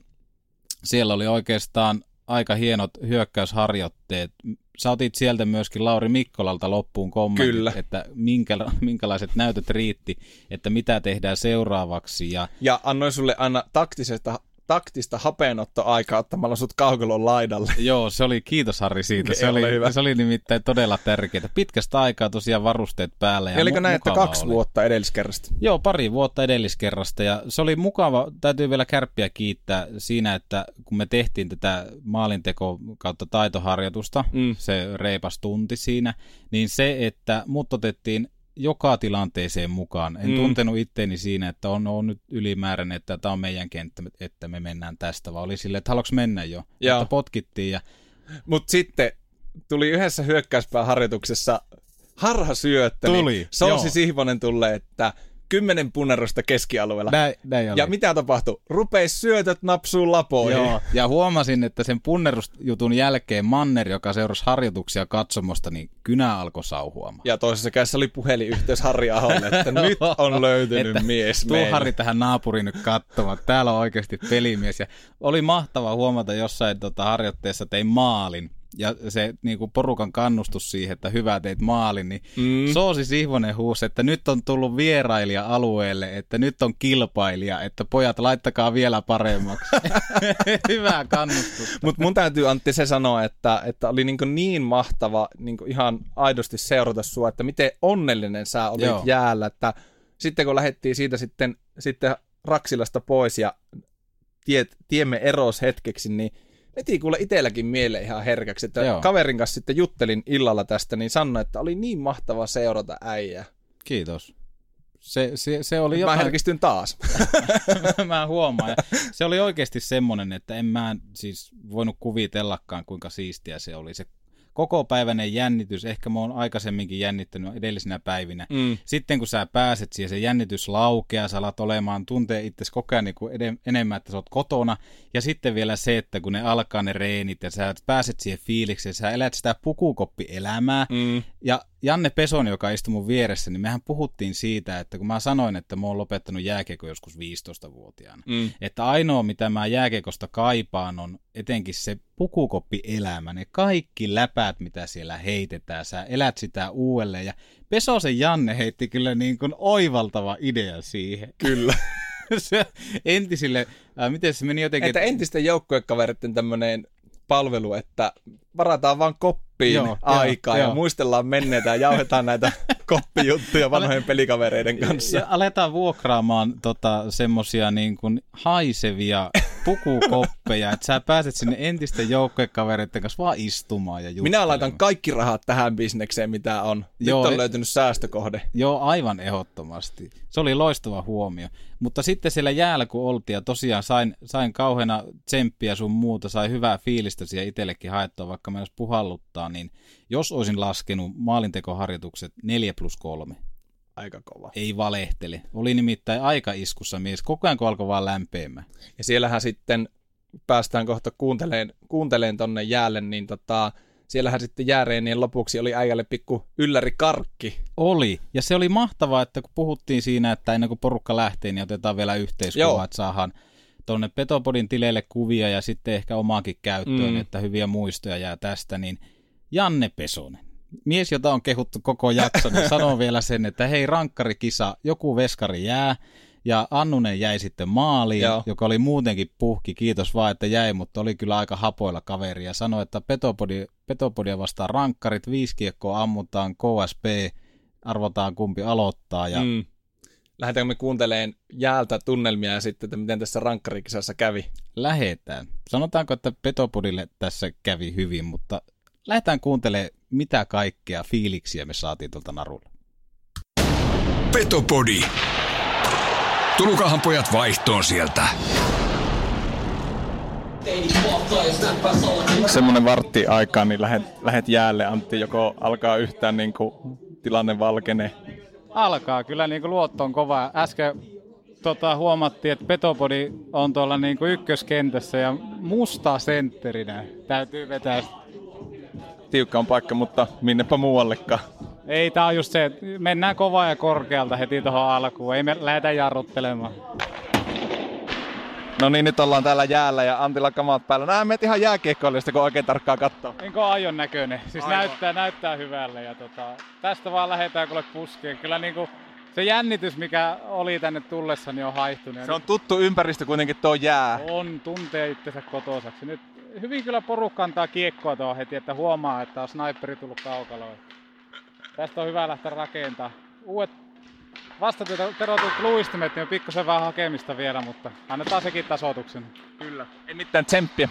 siellä oli oikeastaan aika hienot hyökkäysharjoitteet. Sä otit sieltä myöskin Lauri Mikkolalta loppuun kommentit, Kyllä. että minkä, minkälaiset näytöt riitti, että mitä tehdään seuraavaksi. Ja Ja annoin sulle aina taktisesta, taktista hapeenottoaikaa ottamalla sut kaukolon laidalle. Joo, se oli, kiitos Harri siitä. Se Ole oli, hyvä. se oli nimittäin todella tärkeää. Pitkästä aikaa tosiaan varusteet päällä. Ja oliko mu- näin, että kaksi oli. vuotta edelliskerrasta? Joo, pari vuotta edelliskerrasta ja se oli mukava, täytyy vielä kärppiä kiittää siinä, että kun me tehtiin tätä maalinteko kautta taitoharjoitusta, Mm. se reipas tunti siinä, niin se, että mut otettiin joka tilanteeseen mukaan. En Mm. tuntenut itteeni siinä, että on, on nyt ylimääräinen, että tämä on meidän kenttä, että me mennään tästä, vaan oli silleen, että haluatko mennä jo. Joo. Että potkittiin ja Mutta sitten tuli yhdessä hyökkäyspääharjoituksessa harha syöttö. Tuli, Niin Sousi joo. Sihvonen tulee, että kymmenen punnerusta keskialueella. näin, näin oli. ja mitä tapahtui? Rupeis syötöt napsuun lapoihin. Joo, ja huomasin, että sen punnerusjutun jälkeen Manner, joka seurasi harjoituksia katsomosta, niin kynä alkoi sauhuamaan. Ja toisessa kädessä oli puhelinyhteys Harri Aholle, että nyt on löytynyt Että mies Tuu meille. Harri tähän naapuriin nyt katsomaan. Täällä on oikeasti pelimies. Ja oli mahtava huomata jossain tota, harjoitteessa tein maalin. Ja se niin kuin porukan kannustus siihen, että hyvä teit maalin, niin Mm. Soosi Sihvonen huusi, että nyt on tullut vierailija alueelle, että nyt on kilpailija, että pojat laittakaa vielä paremmaksi. Hyvää kannustusta. Mutta mun täytyy Antti se sanoa, että, että oli niin, niin mahtava niin ihan aidosti seurata sua, että miten onnellinen sä olit Joo. jäällä, että sitten kun lähdettiin siitä sitten, sitten Raksilasta pois ja tie, tiemme eros hetkeksi, niin veti kuule itselläkin mieleen ihan herkäksi, että Joo. kaverin kanssa sitten juttelin illalla tästä, niin sanoi, että oli niin mahtava seurata äijää. Kiitos. Se, se, se oli Mä jotain... herkistyn taas. mä huomaan. Ja se oli oikeasti semmoinen, että en mä siis voinut kuvitellakaan, kuinka siistiä se oli. Se kokopäiväinen jännitys, ehkä mä oon aikaisemminkin jännittänyt edellisinä päivinä. Mm. Sitten kun sä pääset siihen, se jännitys laukeaa, sä alat olemaan, tuntee itse koko ajan niin kuin enemmän, että sä oot kotona. Ja sitten vielä se, että kun ne alkaa ne reenit ja sä pääset siihen fiilikseen, sä elät sitä pukukoppielämää. Mm. Ja Janne Peson, joka istui mun vieressä, niin mehän puhuttiin siitä, että kun mä sanoin, että mä oon lopettanut jääkiekko joskus 15-vuotiaana, Mm. että ainoa mitä mä jääkiekosta kaipaan on etenkin se pukukoppielämä, ne kaikki läpäät, mitä siellä heitetään, sä elät sitä uudelleen. Ja Pesosen Janne heitti kyllä niin kuin oivaltava idea siihen. Kyllä. se entisille, äh, miten se meni jotenkin... Että entisten joukkuekavereiden tämmöinen palvelu, että varataan vaan koppiin Joo, aikaa joo, ja joo. muistellaan menneitä ja jauhetaan näitä koppijuttuja vanhojen pelikavereiden kanssa. Ja aletaan vuokraamaan tota, semmosia niin kuin haisevia pukukoppeja, että sä pääset sinne entisten joukkuekavereiden kanssa vaan istumaan ja Minä laitan kaikki rahat tähän bisnekseen, mitä on. Nyt Joo, on e- löytynyt säästökohde. Joo, aivan ehdottomasti. Se oli loistava huomio. Mutta sitten siellä jäällä kun oltiin ja tosiaan sain, sain kauheana tsemppiä sun muuta, sai hyvää fiilistä siihen itsellekin haettua, vaikka mä puhalluttaa, niin jos olisin laskenut maalintekoharjoitukset 4 plus 3, Aika kova. ei valehtele. Oli nimittäin aika iskussa mies, koko ajan kun alkoi vaan lämpeämään. Ja siellähän sitten päästään kohta kuunteleen, kuunteleen tonne jäälle, niin tota, siellähän sitten jääreenien lopuksi oli äijälle pikku ylläri karkki. Oli. Ja se oli mahtavaa, että kun puhuttiin siinä, että ennen kuin porukka lähtee, niin otetaan vielä yhteiskuva, Joo. että saadaan tuonne Petopodin tileille kuvia ja sitten ehkä omaakin käyttöön, Mm. mm. että hyviä muistoja jää tästä, niin Janne Pesonen. Mies, jota on kehuttu koko jakson, niin sanoo vielä sen, että hei rankkarikisa, joku veskari jää, ja Annunen jäi sitten maaliin, Joo. joka oli muutenkin puhki, kiitos vaan, että jäi, mutta oli kyllä aika hapoilla kaveri, ja sanoi, että Petopodi, Petopodia vastaan rankkarit, viisi kiekkoa ammutaan, KSP, arvotaan kumpi aloittaa, ja Mm. Lähdetäänkö me kuunteleen jäältä tunnelmia ja sitten, että miten tässä rankkarikisassa kävi? lähetään. Sanotaanko, että Petopodille tässä kävi hyvin, mutta lähdetään kuuntelemaan, mitä kaikkea fiiliksiä me saatiin tuolta narulla. Petopodi. Tulukaahan pojat vaihtoon sieltä. Semmoinen vartti aikaa, niin lähet, lähet jäälle, Antti, joko alkaa yhtään niin kuin tilanne valkenee. Alkaa kyllä niin kuin luotto on kova. Äsken tota, huomattiin, että Petopodi on tuolla niin kuin ykköskentässä ja musta sentterinä. Täytyy vetää. Tiukka on paikka, mutta minnepä muuallekaan. Ei, tää on just se, että mennään kovaa ja korkealta heti tuohon alkuun. Ei me lähdetä jarruttelemaan. No niin, nyt ollaan täällä jäällä ja Antilla kamat päällä. Nämä meet ihan jääkiekkoilijasta, kun oikein tarkkaan katsoo. Enkä aion näköinen. Siis Aivan. näyttää, näyttää hyvälle. Ja tota, tästä vaan lähdetään kuule puskeen. Kyllä niinku, se jännitys, mikä oli tänne tullessa, niin on haihtunut. Se on tuttu ympäristö kuitenkin tuo jää. On, tuntee itsensä kotosaksi. Nyt hyvin kyllä porukka antaa kiekkoa tuohon heti, että huomaa, että on sniperi tullut kaukaloon. Tästä on hyvä lähteä rakentaa. Uudet vastaterotut luistimet, niin on pikkusen vähän hakemista vielä, mutta annetaan sekin tasoituksen. Kyllä. En mitään tsemppiä.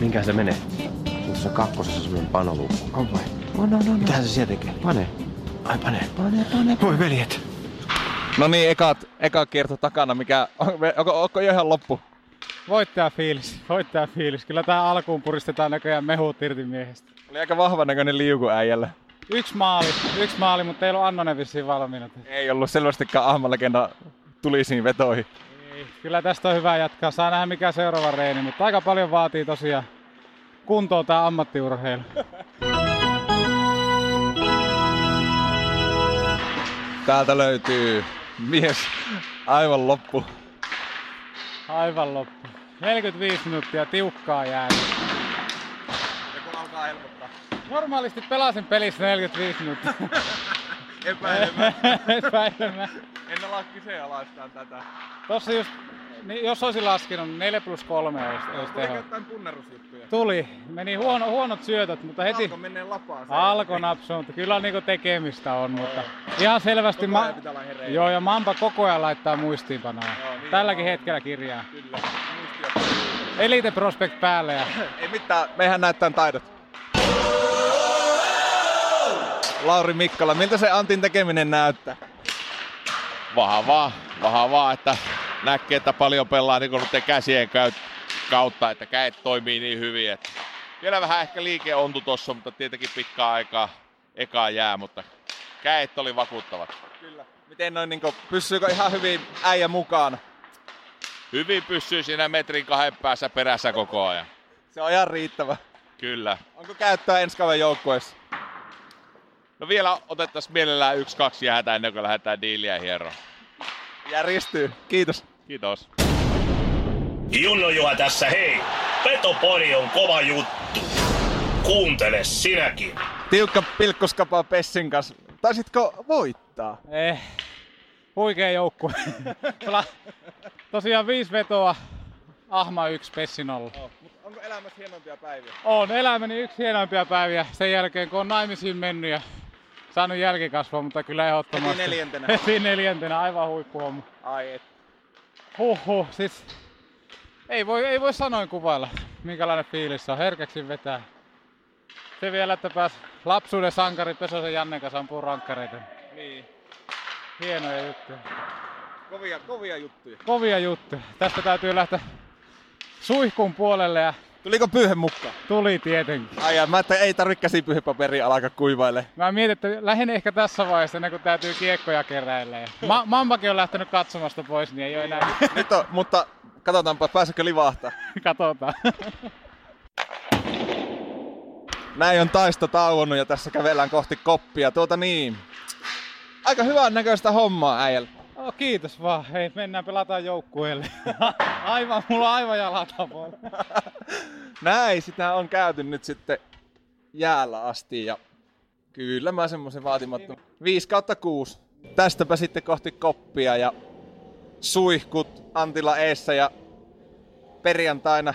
Minkä se menee? Tuossa kakkosessa semmonen panoluukku. On vai? On, on, on. Mitähän se siellä tekee? Pane. Ai pane. Pane, pane. Voi veljet. No niin, ekat, eka kierto takana, mikä, on, onko, onko jo ihan loppu? Voittaja fiilis, voittaja fiilis. Kyllä tää alkuun puristetaan näköjään mehut irti miehestä. Oli aika vahva näköinen liuku äijällä. Yksi maali, yksi maali, mutta ei ollut Annonen vissiin valmiina. Ei ollut selvästikään ahmalegenda tulisiin vetoihin. Ei, kyllä tästä on hyvä jatkaa. Saa nähdä mikä seuraava reeni, mutta aika paljon vaatii tosiaan kuntoon tää ammattiurheilu. Täältä löytyy mies aivan loppu. Aivan loppu. 45 minuuttia tiukkaa jäänyt. Joku alkaa helpottaa. Normaalisti pelasin pelissä 45 minuuttia. Epäilemään. Epäilemään. En ala kyseenalaistaan tätä. Tossa just, niin jos olisin laskenut, niin 4 plus 3 olisi, olisi teho. jotain punnerusjuttuja? Tuli. Meni huono, huonot syötöt, mutta heti... Alko menee lapaan. Alko napsua, mutta kyllä niinku tekemistä on, mutta ihan selvästi... Koko hereillä. Joo, ja Mampa koko ajan laittaa muistiinpanoa. niin Tälläkin on. hetkellä kirjaa. Kyllä. Elite Prospect päälle ja Ei mitään, mehän näyttää taidot. Lauri Mikkola, miltä se Antin tekeminen näyttää? Vahvaa, vahvaa, että näkee, että paljon pelaa niin noiden käsien kautta, että käet toimii niin hyvin. Että vielä vähän ehkä liike ontu tossa, mutta tietenkin pitkää aikaa ekaa jää, mutta käet oli vakuuttavat. Kyllä. Miten noin, niin pysyykö ihan hyvin äijä mukaan? Hyvin pysyy siinä metrin kahden päässä perässä koko ajan. Se on ihan riittävä. Kyllä. Onko käyttöä ensi kauden joukkueessa? No vielä otettaisiin mielellään yksi, kaksi jäätä ennen kuin lähdetään diiliä hieroon. Järjestyy. Kiitos. Kiitos. Junno Juha tässä, hei! Petopori on kova juttu. Kuuntele sinäkin. Tiukka pilkkuskapa Pessin kanssa. Taisitko voittaa? eh, huikea joukkue. Tosiaan viisi vetoa, Ahma yksi, Pessi nolla. Onko elämässä hienompia päiviä? On elämäni yksi hienoimpia päiviä sen jälkeen, kun on naimisiin mennyt ja saanut jälkikasvua, mutta kyllä ehdottomasti. Heti neljäntenä. Heti neljäntenä, aivan huippuhomma. Ai et. Huhhuh, siis ei voi, ei voi sanoin kuvailla, minkälainen fiilis on. Herkäksi vetää. Se vielä, että pääs lapsuuden sankari Pesosen Jannen kanssa ampuu rankkareita. Niin. Hienoja juttuja. Kovia, kovia juttuja. Kovia juttuja. Tästä täytyy lähteä suihkun puolelle ja Tuliko pyyhe mukaan? tuli tietenkin. Ai ja, mä että ei tarvi käsipyyhepaperia alkaa kuivaille. Mä mietin, että lähden ehkä tässä vaiheessa, ennen kuin täytyy kiekkoja keräillä. Ma- Mammakin on lähtenyt katsomasta pois, niin ei ole enää. Nyt on, mutta katsotaanpa, pääsekö livahtaa. Katsotaan. Näin on taisto tauonnut ja tässä kävellään kohti koppia. Tuota niin. Aika hyvän näköistä hommaa äijällä. Oh, kiitos vaan. Hei, mennään pelataan joukkueelle. aivan, mulla on aivan jalat. Näin, sitä on käyty nyt sitten jäällä asti ja kyllä mä semmoisen vaatimattoman. 5 kautta 6. Tästäpä sitten kohti koppia ja suihkut Antilla eessä ja perjantaina,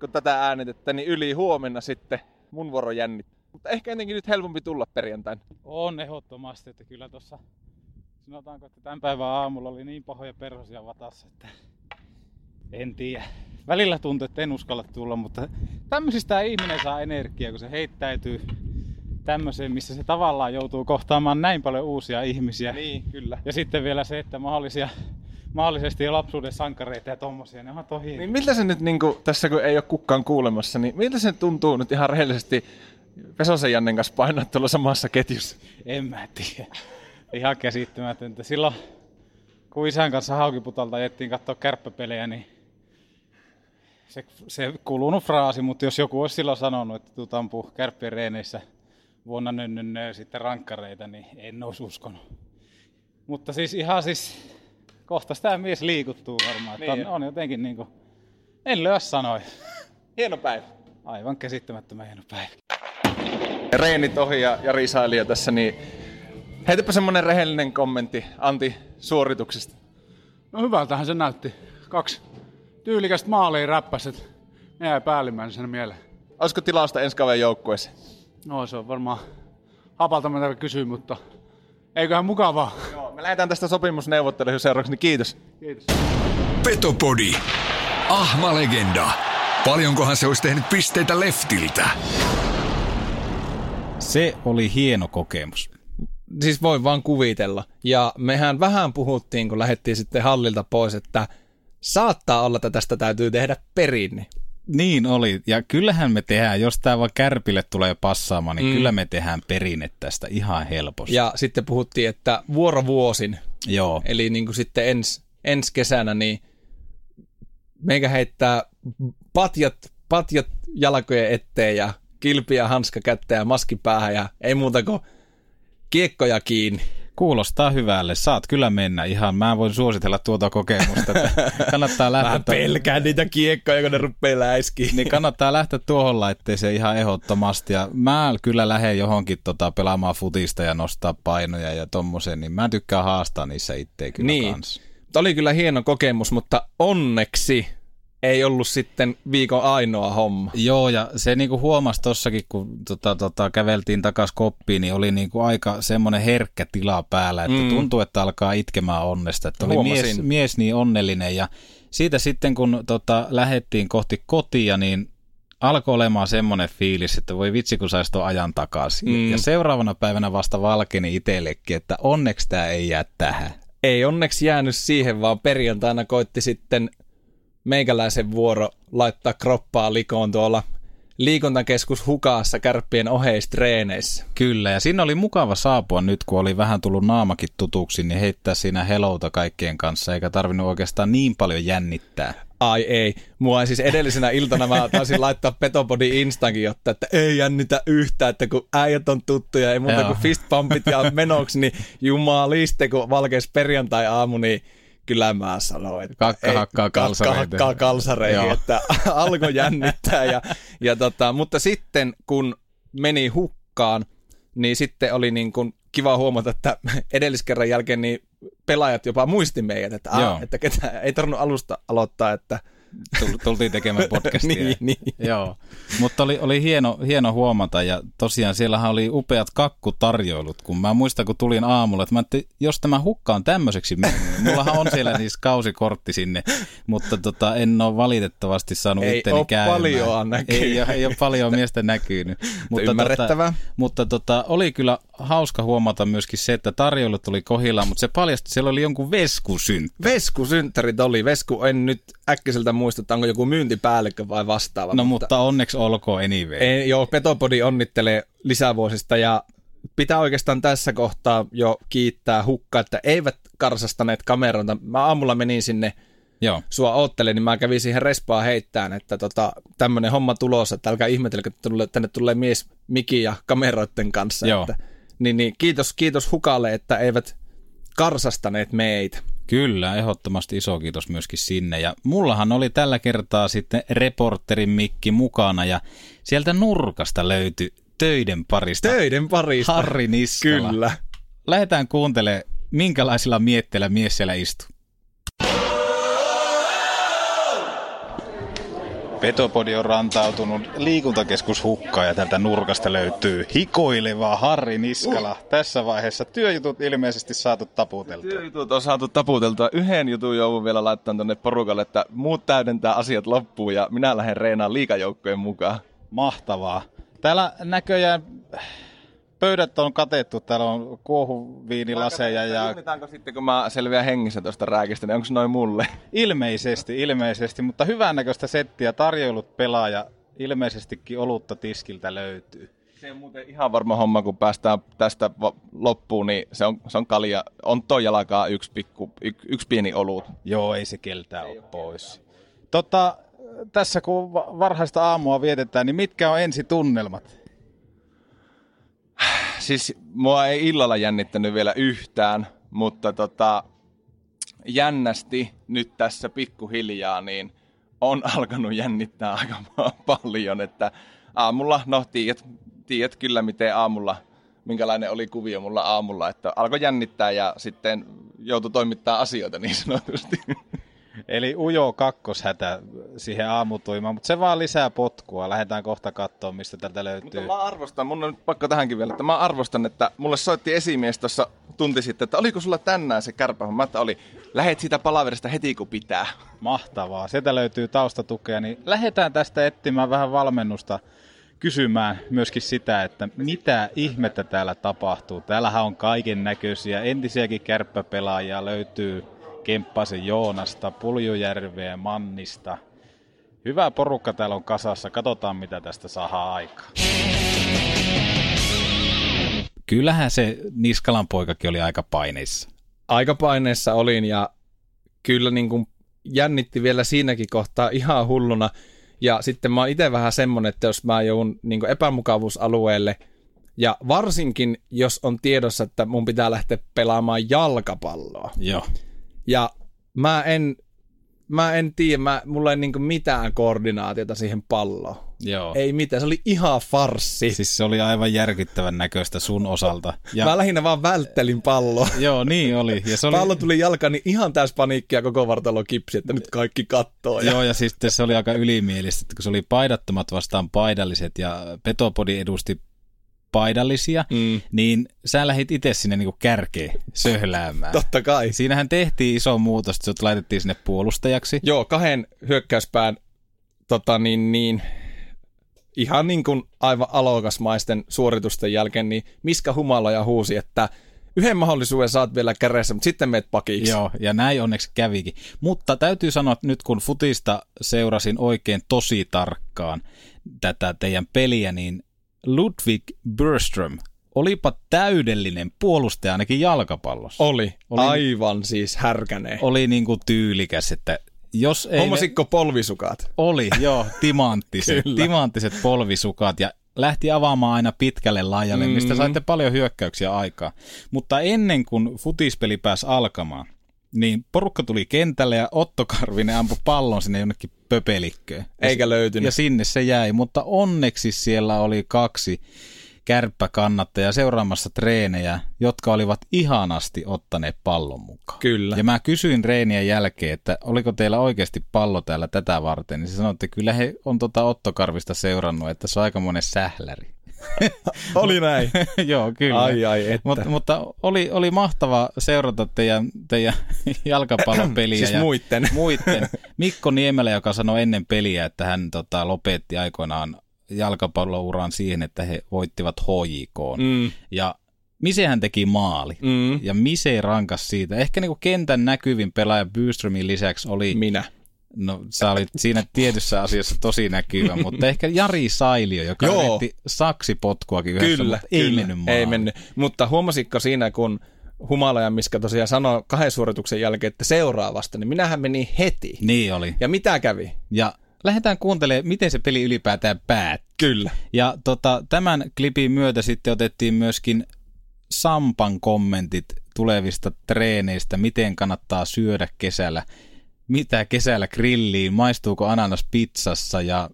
kun tätä äänitettä, niin yli huomenna sitten mun vuoro jännittää. Mutta ehkä jotenkin nyt helpompi tulla perjantaina. On ehdottomasti, että kyllä tuossa sanotaanko, että tämän päivän aamulla oli niin pahoja perhosia vatassa, että en tiedä. Välillä tuntuu, että en uskalla tulla, mutta tämmöisistä ihminen saa energiaa, kun se heittäytyy tämmöiseen, missä se tavallaan joutuu kohtaamaan näin paljon uusia ihmisiä. Niin, kyllä. Ja sitten vielä se, että mahdollisia, mahdollisesti jo lapsuuden sankareita ja tommosia, ne on tohi. Niin miltä se nyt, niin kuin, tässä kun ei ole kukaan kuulemassa, niin miltä se tuntuu nyt ihan rehellisesti Pesosen Jannen kanssa painaa tuolla samassa ketjussa? En mä tiedä. Ihan käsittämätöntä. Silloin kun isän kanssa Haukiputalta ajettiin katsoa kärppäpelejä, niin se, se kulunut fraasi, mutta jos joku olisi silloin sanonut, että tuu ampuu kärppien reeneissä vuonna nönnönnö sitten rankkareita, niin en olisi uskonut. Mutta siis ihan siis kohta sitä mies liikuttuu varmaan. Että Niin. on, on jotenkin niin kuin, en lyö sanoja. Hieno päivä. Aivan käsittämättömän hieno päivä. Reenit ohi ja Jari Sailia tässä, niin heitäpä semmonen rehellinen kommentti Antti suorituksesta. No hyvältähän se näytti. Kaksi tyylikästä maalia räppäset. Ne jäi päällimmäisenä mieleen. Olisiko tilausta ensi kauden joukkueeseen? No se on varmaan hapalta mitä kysyy, mutta eiköhän mukavaa. Joo, me lähdetään tästä sopimusneuvotteluihin seuraavaksi, niin kiitos. Kiitos. Petopodi. Ahma legenda. Paljonkohan se olisi tehnyt pisteitä leftiltä? Se oli hieno kokemus. Siis voi vaan kuvitella. Ja mehän vähän puhuttiin, kun lähdettiin sitten hallilta pois, että saattaa olla, että tästä täytyy tehdä perinne. Niin oli, ja kyllähän me tehdään, jos tämä vaan Kärpille tulee passaamaan, niin Mm. kyllä me tehdään perinne tästä ihan helposti. Ja sitten puhuttiin, että vuorovuosin, Joo. eli niin kuin sitten ens, ensi kesänä, niin meikä heittää patjat, patjat jalkojen eteen ja kilpi ja hanska kätteen ja maski päähän ja ei muuta kuin kiekkoja kiinni. Kuulostaa hyvälle. Saat kyllä mennä ihan. Mä voin suositella tuota kokemusta. Kannattaa lähteä. Mä pelkään niitä kiekkoja, kun ne rupeaa läiskiin. Niin kannattaa lähteä tuohon laitteeseen ihan ehdottomasti. Ja mä kyllä lähden johonkin tota, pelaamaan futista ja nostaa painoja ja tommosen, niin mä tykkään haastaa niissä itse kyllä Niin. kanssa. Tämä oli kyllä hieno kokemus, mutta onneksi ei ollut sitten viikon ainoa homma. Joo, ja se niinku huomasi tossakin, kun tota, tota, käveltiin takas koppiin, niin oli niinku aika semmoinen herkkä tila päällä, että Mm. tuntuu, että alkaa itkemään onnesta. Että oli mies, Huomasin. mies niin onnellinen, ja siitä sitten kun tota, lähdettiin kohti kotia, niin alkoi olemaan semmoinen fiilis, että voi vitsi, kun saisi tuon ajan takaisin. Mm. Ja seuraavana päivänä vasta valkeni itsellekin, että onneksi tämä ei jää tähän. Ei onneksi jäänyt siihen, vaan perjantaina koitti sitten meikäläisen vuoro laittaa kroppaa likoon tuolla liikuntakeskus Hukaassa kärppien oheistreeneissä. Kyllä, ja siinä oli mukava saapua nyt, kun oli vähän tullut naamakin tutuksi, niin heittää siinä helouta kaikkien kanssa, eikä tarvinnut oikeastaan niin paljon jännittää. Ai ei. Mua ei siis edellisenä iltana mä taisin laittaa Petopodi Instankin, jotta että ei jännitä yhtään, että kun äijät on tuttuja, ei muuta Joo. kuin fistpumpit ja menoksi, niin jumaliste, kun valkeis perjantai-aamu, niin kyllä mä sanoin, että Kakka ei- hakkaa kakka kalsareihin. hakkaa kalsareihin, Joo. että alkoi jännittää. Ja, ja tota, mutta sitten kun meni hukkaan, niin sitten oli niin kuin kiva huomata, että edelliskerran jälkeen niin pelaajat jopa muisti meidät, että, Joo. ah, että ketä, ei tarvinnut alusta aloittaa, että Tultiin tekemään podcastia. niin, niin. Joo, mutta oli, oli hieno, hieno huomata ja tosiaan siellähän oli upeat kakkutarjoilut, kun mä muistan kun tulin aamulla, että mä että jos tämä hukka on tämmöiseksi mennyt, niin mullahan on siellä siis kausikortti sinne, mutta tota, en ole valitettavasti saanut Ei itteni oo käymään. paljoa näkynyt. Ei, ole- ei ole paljon miestä näkynyt. Mutta, Ymmärrettävää. Tota, mutta tota, oli kyllä hauska huomata myöskin se, että tarjoilut tuli kohillaan, mutta se paljasti, että siellä oli jonkun veskusynttö. Vesku-synttärit oli. Vesku en nyt äkkiseltä muista, että onko joku myyntipäällikkö vai vastaava. No mutta onneksi olkoon anyway. Ei, joo, Petopodi onnittelee lisävuosista ja pitää oikeastaan tässä kohtaa jo kiittää hukkaa, että eivät karsastaneet kameroita. Mä aamulla menin sinne Joo. sua oottelen, niin mä kävin siihen respaa heittään, että tota, tämmönen homma tulossa, että älkää ihmetelkö, että tulle, tänne tulee mies Miki ja kameroiden kanssa. Joo. Että, niin, niin, kiitos, kiitos Hukalle, että eivät karsastaneet meitä. Kyllä, ehdottomasti iso kiitos myöskin sinne. Ja mullahan oli tällä kertaa sitten reporterin mikki mukana ja sieltä nurkasta löytyi töiden parista. Töiden parista. Harri Niskala. Kyllä. Lähdetään kuuntelemaan, minkälaisilla mietteillä mies siellä istuu. Petopodi on rantautunut liikuntakeskus hukkaan ja tältä nurkasta löytyy hikoileva Harri Niskala. Tässä vaiheessa työjutut ilmeisesti saatu taputeltua. Työjutut on saatu taputeltua. Yhden jutun joudun vielä laittamaan tuonne porukalle, että muut täydentää asiat loppuun ja minä lähden reenaan liikajoukkojen mukaan. Mahtavaa. Täällä näköjään pöydät on katettu. Täällä on kuohuviinilaseja ja Juhlitaanko sitten, kun mä selviän hengissä tuosta rääkistä, niin onko noin mulle? ilmeisesti, ilmeisesti, mutta hyvännäköistä settiä, tarjoulut pelaa ja ilmeisestikin olutta tiskiltä löytyy. Se on muuten ihan varma homma, kun päästään tästä loppuun, niin se on, se on kalja. On toi jalkaa yksi, pikku, y, yksi pieni olut. Joo, ei se keltää ole pois. Tota, tässä kun va- varhaista aamua vietetään, niin mitkä on ensi tunnelmat? Siis mua ei illalla jännittänyt vielä yhtään, mutta tota, jännästi nyt tässä pikkuhiljaa, niin on alkanut jännittää aika paljon, että aamulla, no tiedät, tiedät kyllä miten aamulla, minkälainen oli kuvio mulla aamulla, että alkoi jännittää ja sitten joutui toimittaa asioita niin sanotusti. Eli ujo kakkoshätä siihen aamutuimaan, mutta se vaan lisää potkua. Lähdetään kohta katsoa, mistä tältä löytyy. Mutta mä arvostan, mun on nyt pakko tähänkin vielä, että mä arvostan, että mulle soitti esimies tuossa tunti sitten, että oliko sulla tänään se kärpähomma, että oli, lähet siitä palaverista heti kun pitää. Mahtavaa, sieltä löytyy taustatukea, niin lähdetään tästä etsimään vähän valmennusta kysymään myöskin sitä, että mitä ihmettä täällä tapahtuu. Täällähän on kaiken näköisiä, entisiäkin kärppäpelaajia löytyy Kemppasen Joonasta, Puljujärveä, Mannista. Hyvä porukka täällä on kasassa, katsotaan mitä tästä saa aikaa. Kyllähän se Niskalan poikakin oli aika paineissa. Aika paineissa olin ja kyllä niin kuin jännitti vielä siinäkin kohtaa ihan hulluna. Ja sitten mä oon itse vähän semmonen, että jos mä joudun niin epämukavuusalueelle, ja varsinkin jos on tiedossa, että mun pitää lähteä pelaamaan jalkapalloa. Joo. Ja mä en, mä en tiedä, mä, mulla ei niinku mitään koordinaatiota siihen palloon. Joo. Ei mitään, se oli ihan farssi. Siis se oli aivan järkyttävän näköistä sun osalta. Ja... Mä lähinnä vaan välttelin palloa. Joo, niin oli. Ja se oli... Pallo tuli jalkaan, niin ihan täys paniikkia koko vartalo kipsi, että nyt kaikki kattoo. Ja... Joo, ja siis se oli aika ylimielistä, että kun se oli paidattomat vastaan paidalliset ja Petopodi edusti paidallisia, mm. niin sä lähdit itse sinne niinku kärkeen söhläämään. Totta kai. Siinähän tehtiin iso muutos, että sut laitettiin sinne puolustajaksi. Joo, kahden hyökkäyspään tota niin, niin, ihan niin kuin aivan alokasmaisten suoritusten jälkeen, niin Miska Humala huusi, että yhden mahdollisuuden saat vielä kädessä, mutta sitten meet pakiksi. Joo, ja näin onneksi kävikin. Mutta täytyy sanoa, että nyt kun futista seurasin oikein tosi tarkkaan tätä teidän peliä, niin Ludwig Burström olipa täydellinen puolustaja ainakin jalkapallossa. Oli, oli aivan siis härkäneen. Oli niin kuin tyylikäs, että jos ei... Hommasikko polvisukat? Oli, joo, timanttiset, timanttiset polvisukat ja lähti avaamaan aina pitkälle laajalle, mm-hmm. mistä saitte paljon hyökkäyksiä aikaa. Mutta ennen kuin futispeli pääsi alkamaan, niin porukka tuli kentälle ja Otto Karvinen ampui pallon sinne jonnekin pöpelikköön. Eikä löytynyt. Ja sinne se jäi, mutta onneksi siellä oli kaksi kärppäkannattajaa seuraamassa treenejä, jotka olivat ihanasti ottaneet pallon mukaan. Kyllä. Ja mä kysyin treenien jälkeen, että oliko teillä oikeasti pallo täällä tätä varten, niin se sanoi, että kyllä he on tota Otto Karvista seurannut, että se on aika monen sähläri. oli näin. Joo, kyllä. Ai, ai, että. Mut, mutta oli, oli mahtava seurata teidän, teidän jalkapallopeliä. siis ja muitten. muitten. Mikko Niemelä, joka sanoi ennen peliä, että hän tota, lopetti aikoinaan jalkapallouran siihen, että he voittivat HJK. Mm. Ja Misehän teki maali. Mm. Ja Mise rankas siitä. Ehkä niinku kentän näkyvin pelaaja Byströmin lisäksi oli... Minä. No sä olit siinä tietyssä asiassa tosi näkyvä, mutta ehkä Jari Sailio, joka Joo. yritti saksipotkuakin yhdessä, Kyllä, mutta ei kyllä. mennyt. Ei mennyt. Mutta huomasitko siinä, kun Humalaja Miska tosiaan sanoi kahden suorituksen jälkeen, että seuraavasta, niin minähän menin heti. Niin oli. Ja mitä kävi? Ja lähdetään kuuntelemaan, miten se peli ylipäätään päät. Kyllä. Ja tota, tämän klipin myötä sitten otettiin myöskin Sampan kommentit tulevista treeneistä, miten kannattaa syödä kesällä, mitä kesällä grilliin, maistuuko ananas pizzassa ja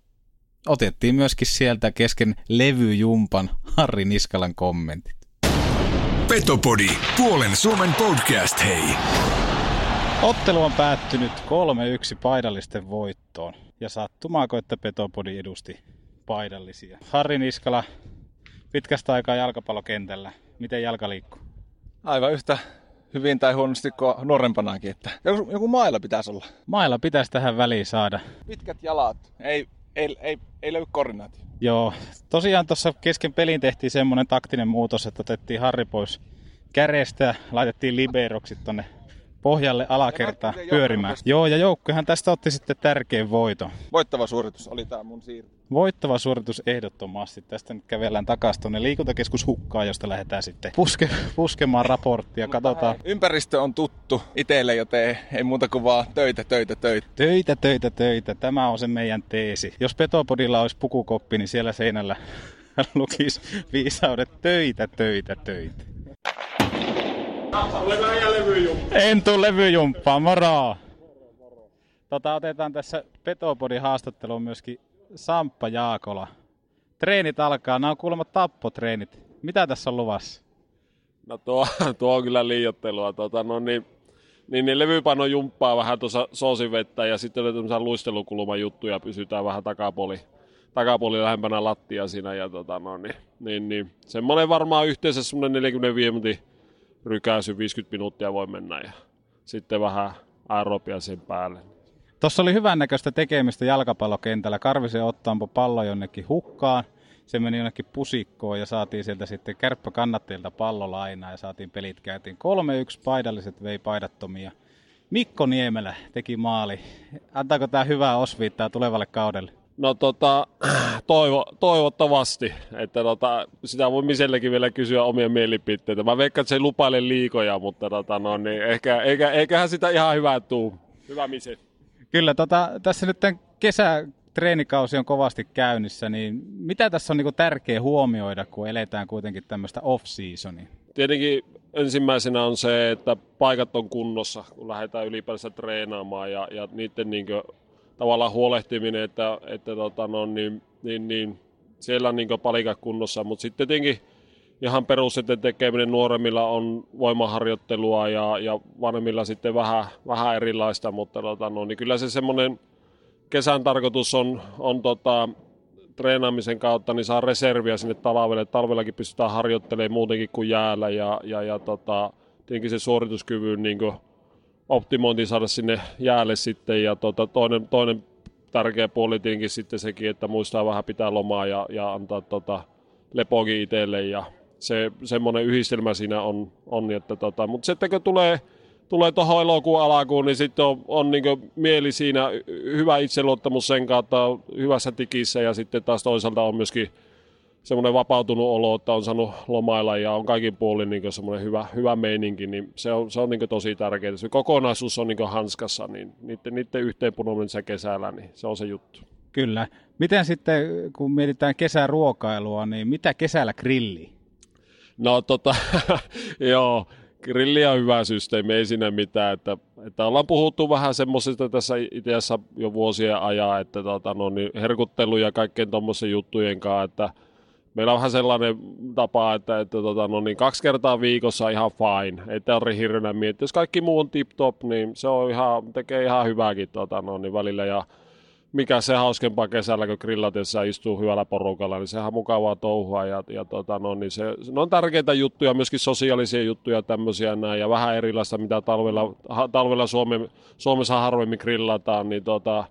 otettiin myöskin sieltä kesken levyjumpan Harri Niskalan kommentit. Petopodi, puolen Suomen podcast, hei. Ottelu on päättynyt 3-1 paidallisten voittoon. Ja sattumaako, että Petopodi edusti paidallisia. Harri Niskala, pitkästä aikaa jalkapallokentällä. Miten jalka liikkuu? Aivan yhtä hyvin tai huonosti kuin nuorempanakin. Että joku, joku mailla pitäisi olla. Mailla pitäisi tähän väliin saada. Pitkät jalat. Ei, ei, ei, ei löydy koordinaatio. Joo, tosiaan tuossa kesken pelin tehtiin semmoinen taktinen muutos, että otettiin Harri pois kärestä, laitettiin liberoksit tonne pohjalle alakertaan pyörimään. Joo, ja joukkuehan tästä otti sitten tärkein voito. Voittava suoritus oli tämä mun siirto. Voittava suoritus ehdottomasti. Tästä nyt kävellään takaisin tuonne liikuntakeskus hukkaan, josta lähdetään sitten puske, puskemaan raporttia. Katsotaan. Ympäristö on tuttu itselle, joten ei muuta kuin vaan töitä, töitä, töitä. Töitä, töitä, töitä. Tämä on se meidän teesi. Jos Petopodilla olisi pukukoppi, niin siellä seinällä lukisi viisaudet töitä, töitä, töitä. En tuu levyjumppaan, moro! Tota, otetaan tässä Petopodin haastatteluun myöskin Samppa Jaakola. Treenit alkaa, nämä on kuulemma tappotreenit. Mitä tässä on luvassa? No tuo, tuo on kyllä liiottelua. Tota, no niin, niin, niin levypano jumppaa vähän tuossa soosivettä ja sitten tämmöisiä luistelukulman juttuja, pysytään vähän takapoli, takapoli lähempänä lattia siinä. Ja tota, no niin, niin, niin, semmoinen varmaan yhteensä semmoinen 45 minuutin rykäisy, 50 minuuttia voi mennä ja sitten vähän aerobia sen päälle. Tuossa oli hyvän näköistä tekemistä jalkapallokentällä. Karvisen ottaanpa pallo jonnekin hukkaan. Se meni jonnekin pusikkoon ja saatiin sieltä sitten kärppä kannattajilta pallo lainaa ja saatiin pelit käytiin. 3-1 paidalliset vei paidattomia. Mikko Niemelä teki maali. Antaako tämä hyvää osviittaa tulevalle kaudelle? No tota, toivo, toivottavasti, että tota, sitä voi Misellekin vielä kysyä omia mielipiteitä. Mä veikkaan, että se ei lupaile liikoja, mutta tota, no, niin ehkä, eikä, eiköhän sitä ihan hyvää tuu. Hyvä Mise. Kyllä, tota, tässä nyt tämän kesä treenikausi on kovasti käynnissä, niin mitä tässä on niin tärkeä huomioida, kun eletään kuitenkin tämmöistä off-seasonia? Tietenkin ensimmäisenä on se, että paikat on kunnossa, kun lähdetään ylipäänsä treenaamaan ja, ja niiden niin kuin, tavallaan huolehtiminen, että, että tota, no, niin, niin, niin, siellä on niin palikat kunnossa, mutta sitten tietenkin ihan perusteiden tekeminen nuoremmilla on voimaharjoittelua ja, ja vanhemmilla sitten vähän, vähän erilaista, mutta tota, no, niin kyllä se semmoinen kesän tarkoitus on, on tota, treenaamisen kautta niin saa reserviä sinne talvelle. Talvellakin pystytään harjoittelemaan muutenkin kuin jäällä ja, ja, ja tota, tietenkin se suorituskyvyn niin optimointi saada sinne jäälle sitten. Ja tota, toinen, toinen tärkeä puoli tietenkin sitten sekin, että muistaa vähän pitää lomaa ja, ja antaa tota, lepokin itselle ja se semmoinen yhdistelmä siinä on, on että tota, mutta sitten kun tulee tulee tuohon elokuun alakuun, niin sitten on, on niin mieli siinä, hyvä itseluottamus sen kautta, hyvässä tikissä ja sitten taas toisaalta on myöskin semmoinen vapautunut olo, että on saanut lomailla ja on kaikin puolin niin semmoinen hyvä, hyvä meininki, niin se on, se on niin tosi tärkeää. Se kokonaisuus on niin hanskassa, niin niiden, niiden yhteenpunominen se kesällä, niin se on se juttu. Kyllä. Miten sitten, kun mietitään kesäruokailua, niin mitä kesällä grilli? No tota, joo, grilli on hyvä systeemi, ei siinä mitään. Että, että ollaan puhuttu vähän semmoisesta tässä itse jo vuosien ajan, että tota, no, niin herkuttelu ja kaikkien tuommoisen juttujen kanssa, että meillä on vähän sellainen tapa, että, että tota, no, niin kaksi kertaa viikossa ihan fine, ei tarvitse hirveänä miettiä. Jos kaikki muu on tip-top, niin se on ihan, tekee ihan hyvääkin tota, no, niin välillä. Ja mikä se hauskempaa kesällä, kun grillatessa istuu hyvällä porukalla, niin sehän on mukavaa touhua. Ja, ja tota, no, niin se, ne on tärkeitä juttuja, myöskin sosiaalisia juttuja tämmöisiä näin, ja vähän erilaista, mitä talvella, talvella Suome, Suomessa harvemmin grillataan, niin, tota,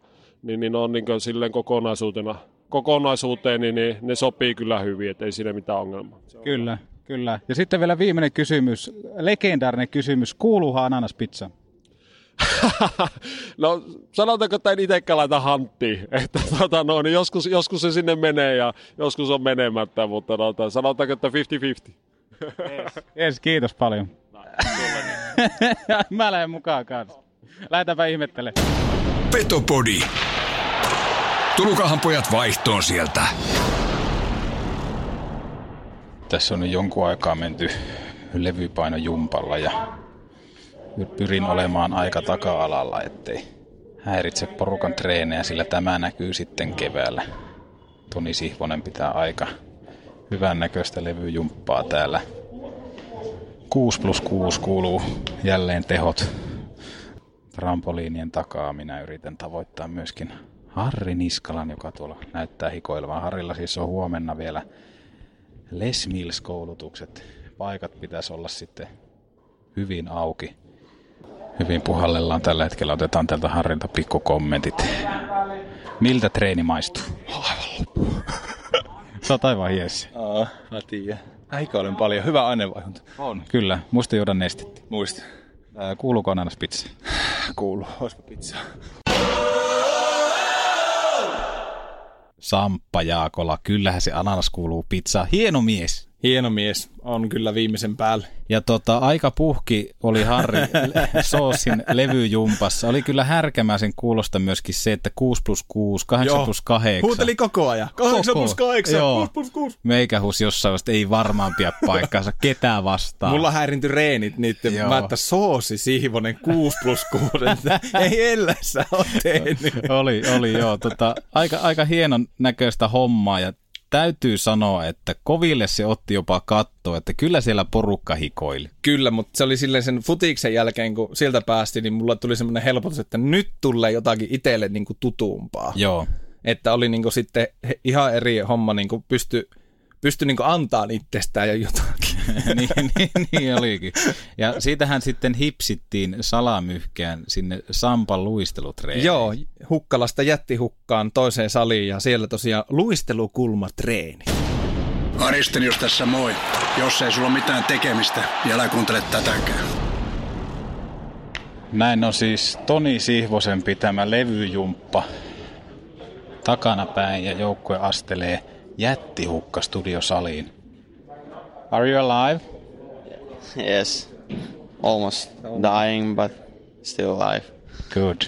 niin, niin on niin silleen kokonaisuutena, kokonaisuuteen, niin, niin ne sopii kyllä hyvin, että ei siinä mitään ongelmaa. Kyllä, kyllä. Ja sitten vielä viimeinen kysymys, legendaarinen kysymys, kuuluuhan ananaspizza? no sanotaanko, että en itsekään laita hanttiin. Että tota, no, niin joskus, joskus se sinne menee ja joskus on menemättä, mutta tota, sanotaanko, että 50-50. Yes. yes, kiitos paljon. Mä lähden mukaan kanssa. Lähdetäänpä ihmettele. Petopodi. Tulukahan pojat vaihtoon sieltä. Tässä on jonkun aikaa menty levypaino jumpalla ja pyrin olemaan aika taka-alalla, ettei häiritse porukan treenejä, sillä tämä näkyy sitten keväällä. Toni Sihvonen pitää aika hyvän näköistä levyjumppaa täällä. 6 plus 6 kuuluu jälleen tehot trampoliinien takaa. Minä yritän tavoittaa myöskin Harri Niskalan, joka tuolla näyttää hikoilevan. Harrilla siis on huomenna vielä Les Mills-koulutukset. Paikat pitäisi olla sitten hyvin auki hyvin puhallellaan tällä hetkellä. Otetaan tältä Harrilta pikkukommentit. Miltä treeni maistuu? Aivan Sä oot aivan hiessä. Aa, mä tiedän. olen paljon. Hyvä aineenvaihunta. On. Kyllä. Muista juoda nestettä. Muista. kuuluuko ananas pizza? Kuuluu. Oispa pizza. Samppa Jaakola, kyllähän se ananas kuuluu pizzaan. Hieno mies, Hieno mies, on kyllä viimeisen päällä. Ja tota, aika puhki oli Harri Soosin levyjumpassa. Oli kyllä härkämäisen kuulosta myöskin se, että 6 plus 6, 8 Joo. plus 8. Huuteli koko ajan. 8 plus 8, Joo. 6 plus 6. Meikähus jossain vasta ei varmaan pidä paikkaansa ketään vastaan. Mulla häirintyi reenit niitten. Joo. Mä että Soosi Siivonen 6 plus 6. ei ellässä ole tehnyt. oli, oli joo. Tota, aika, aika hienon näköistä hommaa ja täytyy sanoa, että koville se otti jopa kattoa, että kyllä siellä porukka hikoili. Kyllä, mutta se oli silleen sen futiksen jälkeen, kun sieltä päästi, niin mulla tuli semmoinen helpotus, että nyt tulee jotakin itselle niin kuin tutumpaa. Joo. Että oli niin kuin sitten ihan eri homma, niin kuin pysty, pysty niin kuin antaa itsestään ja jotakin. niin, niin, niin olikin. Ja siitähän sitten hipsittiin salamyhkään sinne Sampan luistelutreeniin. Joo, Hukkalasta jättihukkaan toiseen saliin ja siellä tosiaan luistelukulmatreeni. Aristenius tässä moi. Jos ei sulla ole mitään tekemistä, niin älä kuuntele tätäkään. Näin on siis Toni Sihvosen pitämä levyjumppa takana päin ja joukkue astelee jättihukka studiosaliin. Are you alive? Yes, almost dying, but still alive. Good.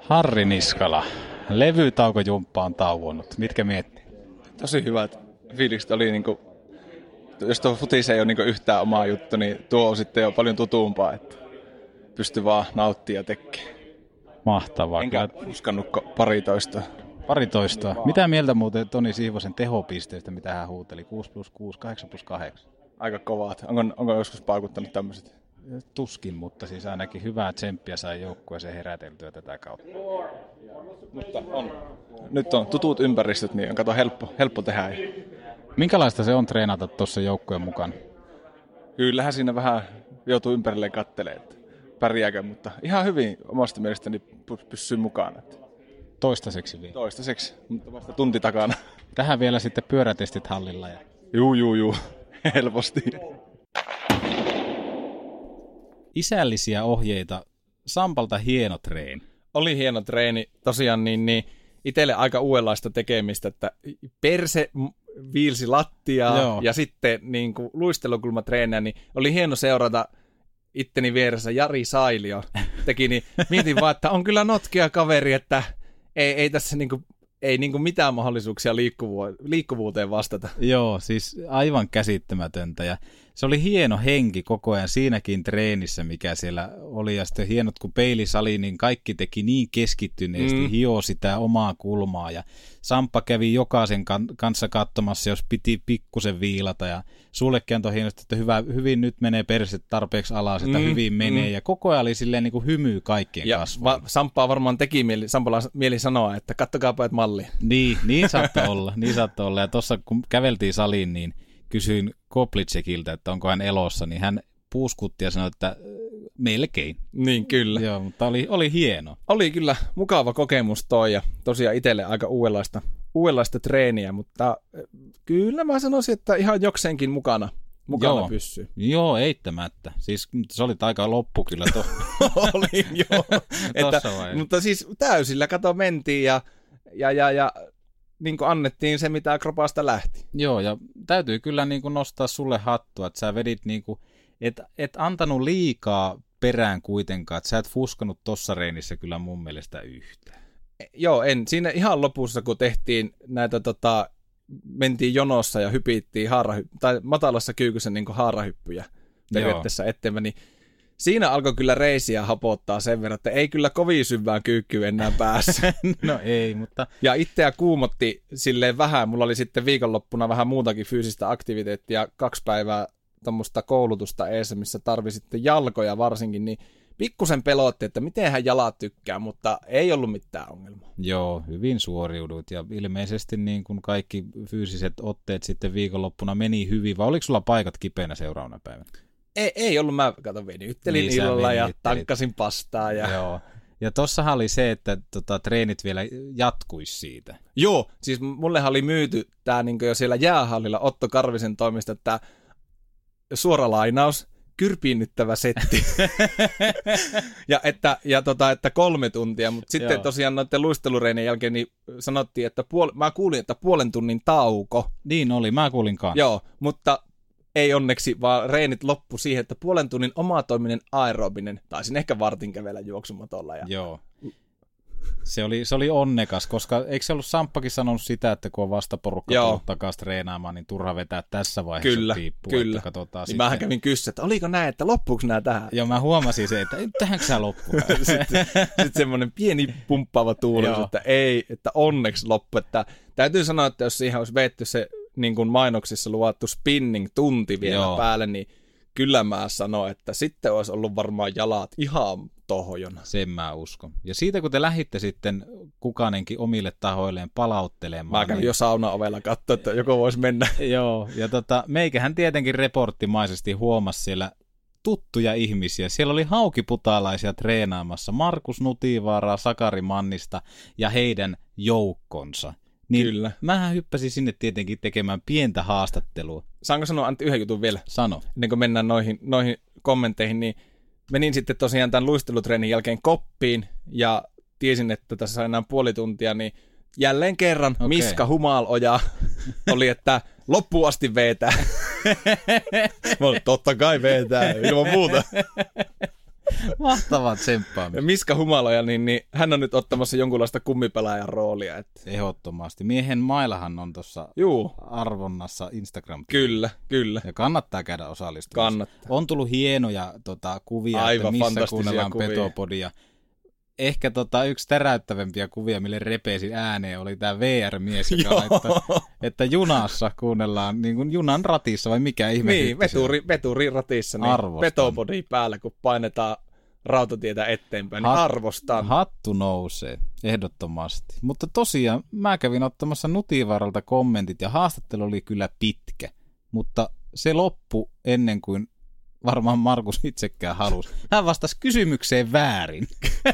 Harri Niskala, levytaukojumppa on tauonnut. Mitkä miettii? Tosi hyvät fiilikset oli niinku, jos tuo futis ei ole niinku yhtään omaa juttu, niin tuo on sitten jo paljon tutumpaa, että pystyy vaan nauttia ja tekemään. Mahtavaa. Enkä uskannut paritoista. Paritoistoa. Mitä mieltä muuten Toni Sihvosen tehopisteistä, mitä hän huuteli? 6 plus 6, 8 plus 8. Aika kovat. Onko, onko joskus paukuttanut tämmöiset? Tuskin, mutta siis ainakin hyvää tsemppiä sai joukkueeseen heräteltyä tätä kautta. Mutta on. Nyt on tutut ympäristöt, niin on kato helppo, helppo tehdä. Minkälaista se on treenata tuossa joukkueen mukana? Kyllähän siinä vähän joutuu ympärilleen kattelemaan, että pärjääkö, mutta ihan hyvin omasta mielestäni py- pysyy mukana. Että Toistaiseksi vielä. Toistaiseksi, mutta vasta tunti takana. Tähän vielä sitten pyörätestit hallilla. Ja... Juu, juu, juu. Helposti. Isällisiä ohjeita. Sampalta hieno treeni. Oli hieno treeni. Tosiaan niin, niin itselle aika uudenlaista tekemistä, että perse viilsi lattiaa Joo. ja sitten niin kuin luistelukulmatreenejä, niin oli hieno seurata itteni vieressä Jari Sailio teki, niin mietin vaan, että on kyllä notkea kaveri, että ei, ei tässä niin kuin, ei niin kuin mitään mahdollisuuksia liikkuvu- liikkuvuuteen vastata. Joo, siis aivan käsittämätöntä. Ja se oli hieno henki koko ajan siinäkin treenissä, mikä siellä oli. Ja sitten hienot, kun peilisali, niin kaikki teki niin keskittyneesti, Mm. hio sitä omaa kulmaa. Ja Samppa kävi jokaisen kan- kanssa katsomassa, jos piti pikkusen viilata. Ja sullekin antoi hienosti, että hyvä, hyvin nyt menee perse tarpeeksi alas, että Mm, hyvin menee. mm. Ja koko ajan oli silleen niin kuin hymy kaikkien Ja kasvoilla. va- Samppaa varmaan teki mieli, Sampala mieli sanoa, että kattokaa pojat mallia. Niin, niin saattoi olla, niin saattoi olla. Ja tuossa kun käveltiin saliin, niin kysyin Koplitsekiltä, että onko hän elossa, niin hän puuskutti ja sanoi, että äh, melkein. Niin, kyllä. Joo, mutta oli, oli hieno. Oli kyllä mukava kokemus toi ja tosiaan itselle aika uudenlaista, uudenlaista treeniä, mutta eh, kyllä mä sanoisin, että ihan jokseenkin mukana, mukana Joo. pysyy. Joo, eittämättä. Siis se oli aika loppu kyllä to. Olin, joo. että, mutta siis täysillä kato mentiin ja, ja, ja, ja niin kuin annettiin se, mitä kropasta lähti. Joo, ja täytyy kyllä niin kuin nostaa sulle hattua, että sä vedit niin kuin, et, et antanut liikaa perään kuitenkaan, että sä et fuskanut tossa reenissä kyllä mun mielestä yhtään. Joo, en. Siinä ihan lopussa, kun tehtiin näitä tota, mentiin jonossa ja hypittiin haarahy- tai matalassa kyykyssä niin haarahyppyjä periaatteessa eteenpäin, niin siinä alkoi kyllä reisiä hapottaa sen verran, että ei kyllä kovin syvää kyykkyä enää päässä. no ei, mutta... Ja itseä kuumotti silleen vähän. Mulla oli sitten viikonloppuna vähän muutakin fyysistä aktiviteettia, kaksi päivää tuommoista koulutusta eessä, missä tarvi sitten jalkoja varsinkin, niin pikkusen pelotti, että miten jalat tykkää, mutta ei ollut mitään ongelmaa. Joo, hyvin suoriudut ja ilmeisesti niin kuin kaikki fyysiset otteet sitten viikonloppuna meni hyvin, vai oliko sulla paikat kipeänä seuraavana päivänä? Ei, ei ollut, mä kato venyttelin Niin, illalla ja tankkasin pastaa. Ja... Joo. Ja tossahan oli se, että tota, treenit vielä jatkuisi siitä. Joo, siis mullehan oli myyty tää niin jo siellä jäähallilla Otto Karvisen toimista, tämä suora lainaus, kyrpiinnyttävä setti. ja että, ja tota, että kolme tuntia, mutta sitten Joo. tosiaan noiden luistelureinien jälkeen niin sanottiin, että puol- mä kuulin, että puolen tunnin tauko. Niin oli, mä kuulin kanssa. Joo, mutta ei onneksi, vaan reenit loppu siihen, että puolen tunnin omatoiminen aerobinen, taisin ehkä vartin kävellä juoksumatolla. Ja... Joo. Se oli, se oli onnekas, koska eikö se ollut Samppakin sanonut sitä, että kun on vasta porukka tullut takaisin treenaamaan, niin turha vetää tässä vaiheessa Kyllä, piippua, kyllä. Että katsotaan Niin mähän kävin kyssä, että oliko näin, että loppuuko nämä tähän? Joo, mä huomasin se, että tähänkö sä loppuun? sitten, sitten semmoinen pieni pumppaava Joo. että ei, että onneksi loppu. Että täytyy sanoa, että jos siihen olisi vetty se niin kuin mainoksissa luvattu spinning tunti vielä Joo. Päälle, niin kyllä mä sanon, että sitten olisi ollut varmaan jalat ihan tohojona. Sen mä uskon. Ja siitä kun te lähditte sitten kukanenkin omille tahoilleen palauttelemaan. Mä kävin niin- jo saunaovella katsoa, että joku voisi mennä. Joo, ja tota, meikähän tietenkin reporttimaisesti huomasi siellä tuttuja ihmisiä. Siellä oli haukiputalaisia treenaamassa, Markus Nutivaara, Sakari Mannista ja heidän joukkonsa. Niin Kyllä. Mähän hyppäsin sinne tietenkin tekemään pientä haastattelua. Saanko sanoa Antti yhden jutun vielä? Sano. Ennen kuin mennään noihin, noihin kommentteihin, niin menin sitten tosiaan tämän luistelutreenin jälkeen koppiin ja tiesin, että tässä on enää puoli tuntia, niin jälleen kerran okay. Miska Humaloja oli, että loppuun asti vetää. Mä olin, totta kai vetää, ilman muuta. Mahtavaa tsemppaamista. Ja Miska Humaloja, niin, niin hän on nyt ottamassa jonkunlaista kummipelaajan roolia. Että. Ehdottomasti. Miehen mailahan on tuossa arvonnassa instagram Kyllä, kyllä. Ja kannattaa käydä osallistumassa. Kannattaa. On tullut hienoja tota, kuvia, Aivan että missä kuunnellaan kuvia. Petopodia. Ehkä tota, yksi täräyttävämpiä kuvia, mille repesin ääneen, oli tämä VR-mies, joka Joo. laittoi, että junassa kuunnellaan, niin kuin junan ratissa, vai mikä ihme Niin, veturi, veturi ratissa, niin Arvostan. petopodi päällä, kun painetaan rautatietä eteenpäin, niin Hat- arvostan. Hattu nousee, ehdottomasti. Mutta tosiaan, mä kävin ottamassa Nutivaralta kommentit, ja haastattelu oli kyllä pitkä. Mutta se loppu ennen kuin varmaan Markus itsekään halusi. Hän vastasi kysymykseen väärin.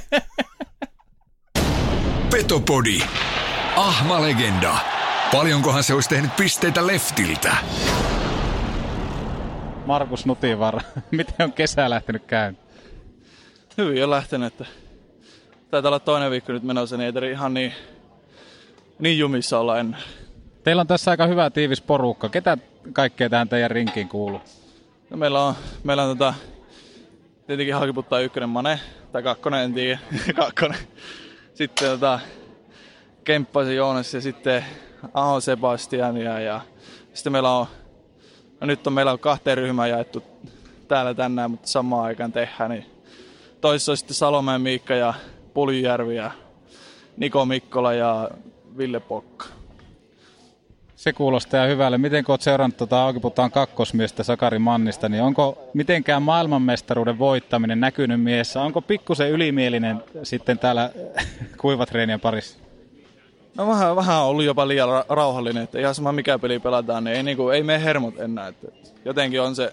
Petopodi. Ahma legenda. Paljonkohan se olisi tehnyt pisteitä leftiltä? Markus Nutivara, miten on kesä lähtenyt käyntiin? Hyvin on lähtenyt, että taitaa olla toinen viikko nyt menossa, niin ei ihan niin, niin jumissa olla ennen. Teillä on tässä aika hyvä tiivis porukka. Ketä kaikkea tähän teidän rinkiin kuuluu? No meillä on, meillä on tota, tietenkin Hakiputtaa ykkönen Mane, tai kakkonen, en tiedä, kakkonen. Sitten tota, Kemppaisen Joonas ja sitten Aho Sebastiania ja sitten meillä on, no nyt on meillä on kahteen ryhmään jaettu täällä tänään, mutta samaan aikaan tehdään, niin toisessa on sitten Salomäen Miikka ja Puljärvi ja Niko Mikkola ja Ville Pokka. Se kuulostaa hyvälle. Miten kun olet seurannut tuota Aukiputaan kakkosmiestä Sakari Mannista, niin onko mitenkään maailmanmestaruuden voittaminen näkynyt miessä? Onko pikkusen ylimielinen sitten täällä kuivatreenien parissa? No vähän, vähän on ollut jopa liian ra- rauhallinen, että ihan sama mikä peli pelataan, niin ei, niinku, ei mene hermot enää. Että jotenkin on se,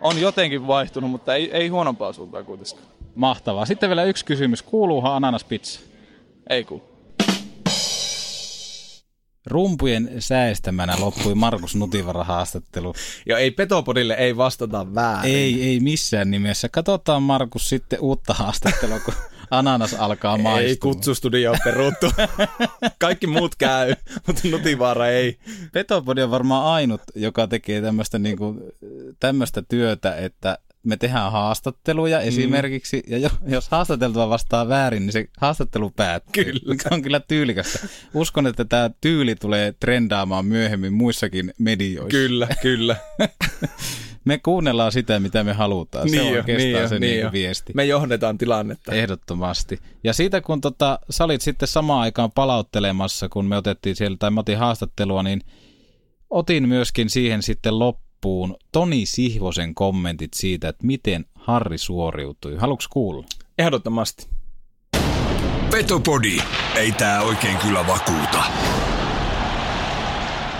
on jotenkin vaihtunut, mutta ei, ei huonompaa suuntaan kuitenkaan. Mahtavaa. Sitten vielä yksi kysymys. Kuuluuhan ananaspizza? Ei kuulu. Rumpujen säestämänä loppui Markus Nutivara haastattelu. Ja ei Petopodille ei vastata väärin. Ei, ei missään nimessä. Katsotaan Markus sitten uutta haastattelua, kun ananas alkaa maistua. Ei kutsustudio peruttu. Kaikki muut käy, mutta Nutivaara ei. Petopodi on varmaan ainut, joka tekee tämmöistä niinku, tämmöistä työtä, että me tehdään haastatteluja Mm. esimerkiksi, ja jo, jos haastateltua vastaa väärin, niin se haastattelu päättyy. Kyllä. Mikä on kyllä tyylikästä. Uskon, että tämä tyyli tulee trendaamaan myöhemmin muissakin medioissa. Kyllä, kyllä. me kuunnellaan sitä, mitä me halutaan. se Niin on jo, oikeastaan niin jo, se niin jo. viesti. Me johdetaan tilannetta. Ehdottomasti. Ja siitä kun tota, sä olit sitten samaan aikaan palauttelemassa, kun me otettiin siellä, tai mä otin haastattelua, niin otin myöskin siihen sitten loppuun Toni Sihvosen kommentit siitä, että miten Harri suoriutui. Haluatko kuulla? Ehdottomasti. Petopodi. Ei tää oikein kyllä vakuuta.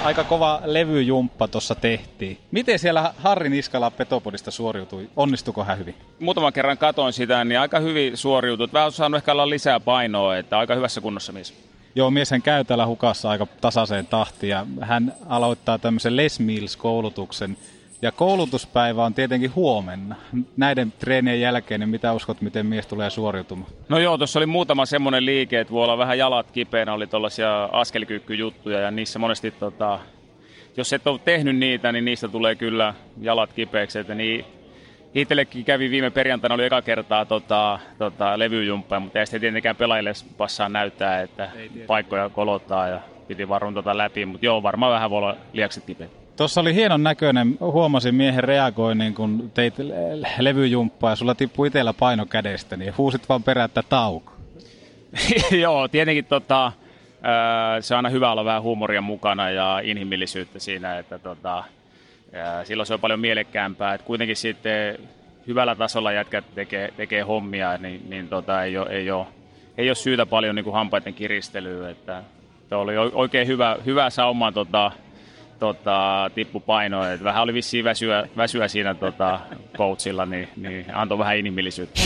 Aika kova levyjumppa tuossa tehtiin. Miten siellä Harri Niskala Petopodista suoriutui? Onnistuko hän hyvin? Muutaman kerran katoin sitä, niin aika hyvin suoriutui. Vähän on saanut ehkä olla lisää painoa, että aika hyvässä kunnossa mies. Joo, mies hän käy täällä hukassa aika tasaiseen tahtiin ja hän aloittaa tämmöisen Les Mills-koulutuksen Ja koulutuspäivä on tietenkin huomenna. Näiden treenien jälkeen, niin mitä uskot, miten mies tulee suoriutumaan? No joo, tuossa oli muutama semmoinen liike, että voi olla vähän jalat kipeänä, oli tuollaisia askelkyykkyjuttuja ja niissä monesti, tota, jos et ole tehnyt niitä, niin niistä tulee kyllä jalat kipeäksi. Että niin, itsellekin kävi viime perjantaina, oli eka kertaa tota, tota, levyjumppa, mutta ei sitten tietenkään pelaajille passaa näyttää, että paikkoja kolottaa ja piti varun tota läpi, mutta joo, varmaan vähän voi olla liakset kipeät. Tuossa oli hienon näköinen, huomasin miehen reagoinnin, kun teit levyjumppaa ja sulla tippui itsellä paino kädestä, niin huusit vaan perättä tauko. Joo, tietenkin tota, se on aina hyvä olla vähän huumoria mukana ja inhimillisyyttä siinä, että tota, silloin se on paljon mielekkäämpää. että kuitenkin sitten hyvällä tasolla jätkät tekee, tekee hommia, niin, niin tota, ei, ole, ei, ole, ei ole syytä paljon niin kuin hampaiden kiristelyä. Että, oli oikein hyvä, hyvä sauma tota, tota, tippupaino. Et vähän oli vissiin väsyä, väsyä siinä tota, coachilla, niin, niin antoi vähän inhimillisyyttä.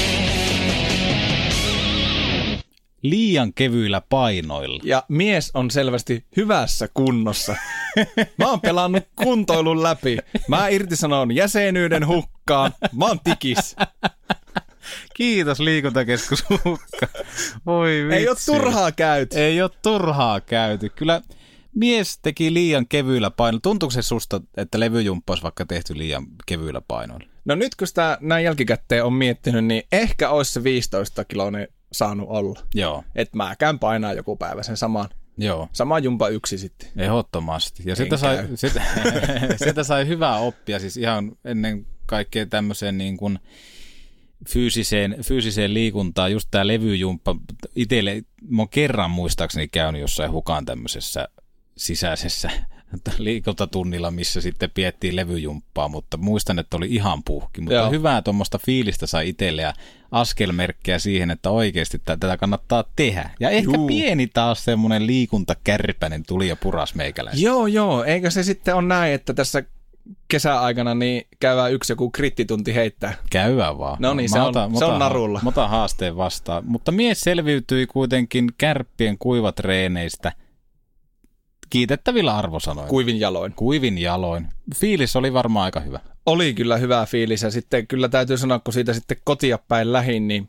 Liian kevyillä painoilla. Ja mies on selvästi hyvässä kunnossa. Mä oon pelannut kuntoilun läpi. Mä irtisanon jäsenyyden hukkaan. Mä oon tikis. Kiitos liikuntakeskus hukka. Voi vitsi. Ei ole turhaa käyty. Ei ole turhaa käyty. Kyllä mies teki liian kevyillä painoilla. Tuntuuko se susta, että levyjumppa olisi vaikka tehty liian kevyillä painoilla? No nyt kun sitä näin jälkikäteen on miettinyt, niin ehkä olisi se 15 kiloinen saanut olla. Joo. Että mä käyn painaa joku päivä sen saman. Joo. Sama jumpa yksi sitten. Ehdottomasti. Ja sitä sai, sitä, sitä sai hyvää oppia siis ihan ennen kaikkea tämmöiseen niin kuin fyysiseen, fyysiseen liikuntaan, just tämä levyjumppa, itselle, mä oon kerran muistaakseni käynyt jossain hukaan tämmöisessä sisäisessä liikuntatunnilla, missä sitten piettiin levyjumppaa, mutta muistan, että oli ihan puhki. Mutta Joo. hyvää tuommoista fiilistä sai itselle ja askelmerkkejä siihen, että oikeasti tätä kannattaa tehdä. Ja ehkä Juu. pieni taas semmoinen liikuntakärpänen tuli ja puras meikäläistä. Joo, joo. Eikö se sitten on näin, että tässä kesäaikana niin käydään yksi joku krittitunti heittää. Käydään vaan. No niin, se, on, otan, se on narulla. Mä otan haasteen vastaan. Mutta mies selviytyi kuitenkin kärppien kuivatreeneistä – kiitettävillä arvosanoilla. Kuivin jaloin. Kuivin jaloin. Fiilis oli varmaan aika hyvä. Oli kyllä hyvä fiilis ja sitten kyllä täytyy sanoa, kun siitä sitten kotia päin lähin, niin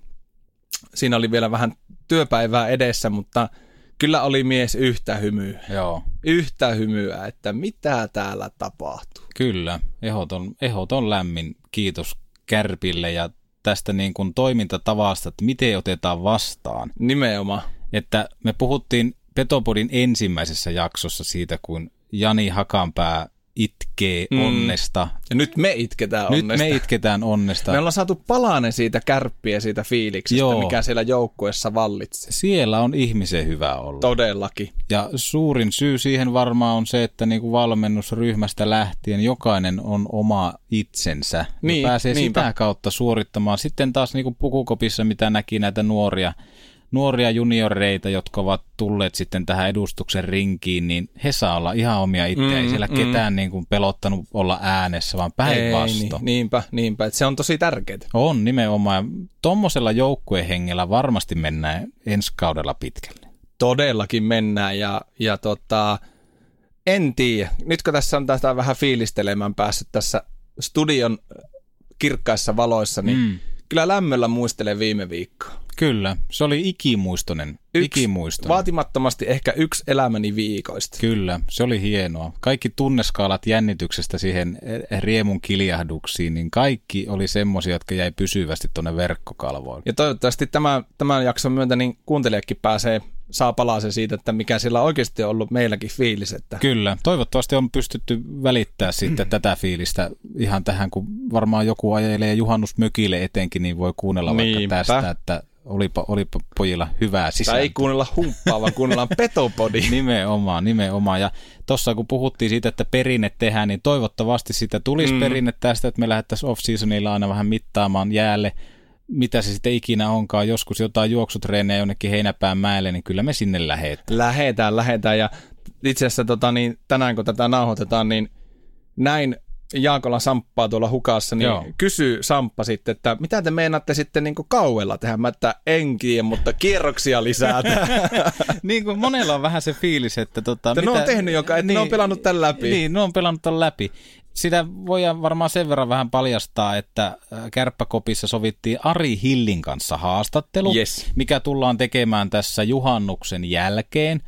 siinä oli vielä vähän työpäivää edessä, mutta kyllä oli mies yhtä hymyä. Joo. Yhtä hymyä, että mitä täällä tapahtuu. Kyllä, ehoton, ehoton lämmin kiitos Kärpille ja tästä niin kuin toimintatavasta, että miten otetaan vastaan. Nimenomaan. Että me puhuttiin Petopodin ensimmäisessä jaksossa siitä, kun Jani Hakanpää itkee mm. onnesta. Ja nyt me itketään nyt onnesta. Nyt me itketään onnesta. Me ollaan saatu palanen siitä kärppiä siitä fiiliksestä, Joo. mikä siellä joukkueessa vallitsee. Siellä on ihmisen hyvä olla. Todellakin. Ja suurin syy siihen varmaan on se, että niin kuin valmennusryhmästä lähtien jokainen on oma itsensä. Niin, ja pääsee niinpä. sitä kautta suorittamaan. Sitten taas niin kuin pukukopissa, mitä näki näitä nuoria – nuoria junioreita, jotka ovat tulleet sitten tähän edustuksen rinkiin, niin he saa olla ihan omia itseään. Mm, Ei siellä mm. ketään niin kuin pelottanut olla äänessä, vaan päinvastoin. Niin, niinpä, niinpä. Että se on tosi tärkeää. On nimenomaan. Tuommoisella joukkuehengellä varmasti mennään ensi kaudella pitkälle. Todellakin mennään ja, ja tota, en tiedä. Nyt kun tässä on tästä vähän fiilistelemään päässyt tässä studion kirkkaissa valoissa, niin mm. kyllä lämmöllä muistelen viime viikkoa. Kyllä, se oli ikimuistoinen. Yksi, ikimuistoinen. Vaatimattomasti ehkä yksi elämäni viikoista. Kyllä, se oli hienoa. Kaikki tunneskaalat jännityksestä siihen riemun kiljahduksiin, niin kaikki oli semmoisia, jotka jäi pysyvästi tuonne verkkokalvoille. Ja toivottavasti tämän, tämän jakson myöntä niin kuuntelijakin pääsee saa palasen siitä, että mikä sillä oikeasti on ollut meilläkin fiilis. Että... Kyllä, toivottavasti on pystytty välittää sitten tätä fiilistä ihan tähän, kun varmaan joku ajelee juhannusmökille etenkin, niin voi kuunnella Niinpä. vaikka tästä, että olipa, olipa pojilla hyvää sisältöä. Tai ei kuunnella humppaa, vaan kuunnellaan petopodi. nimenomaan, nimenomaan. Ja tuossa kun puhuttiin siitä, että perinne tehdään, niin toivottavasti sitä tulisi mm. perinne tästä, että me lähdettäisiin off-seasonilla aina vähän mittaamaan jäälle, mitä se sitten ikinä onkaan, joskus jotain juoksutreenejä jonnekin Heinäpään mäelle, niin kyllä me sinne lähetään. Lähetään, lähetään ja itse asiassa tota, niin, tänään kun tätä nauhoitetaan, niin näin Jaakola Samppaa tuolla hukassa, niin Joo. Kysyy Samppa sitten, että mitä te meinaatte sitten niin kauella tehdä? Mä että en tiedä, mutta kierroksia lisää. niin kuin monella on vähän se fiilis, että tota, Että ne on tehnyt joka- että ne on pelannut tän läpi. Niin, ne on pelannut tämän läpi. Sitä voidaan varmaan sen verran vähän paljastaa, että äh, Kärppäkopissa sovittiin Ari Hillin kanssa haastattelu, Yes. mikä tullaan tekemään tässä juhannuksen jälkeen.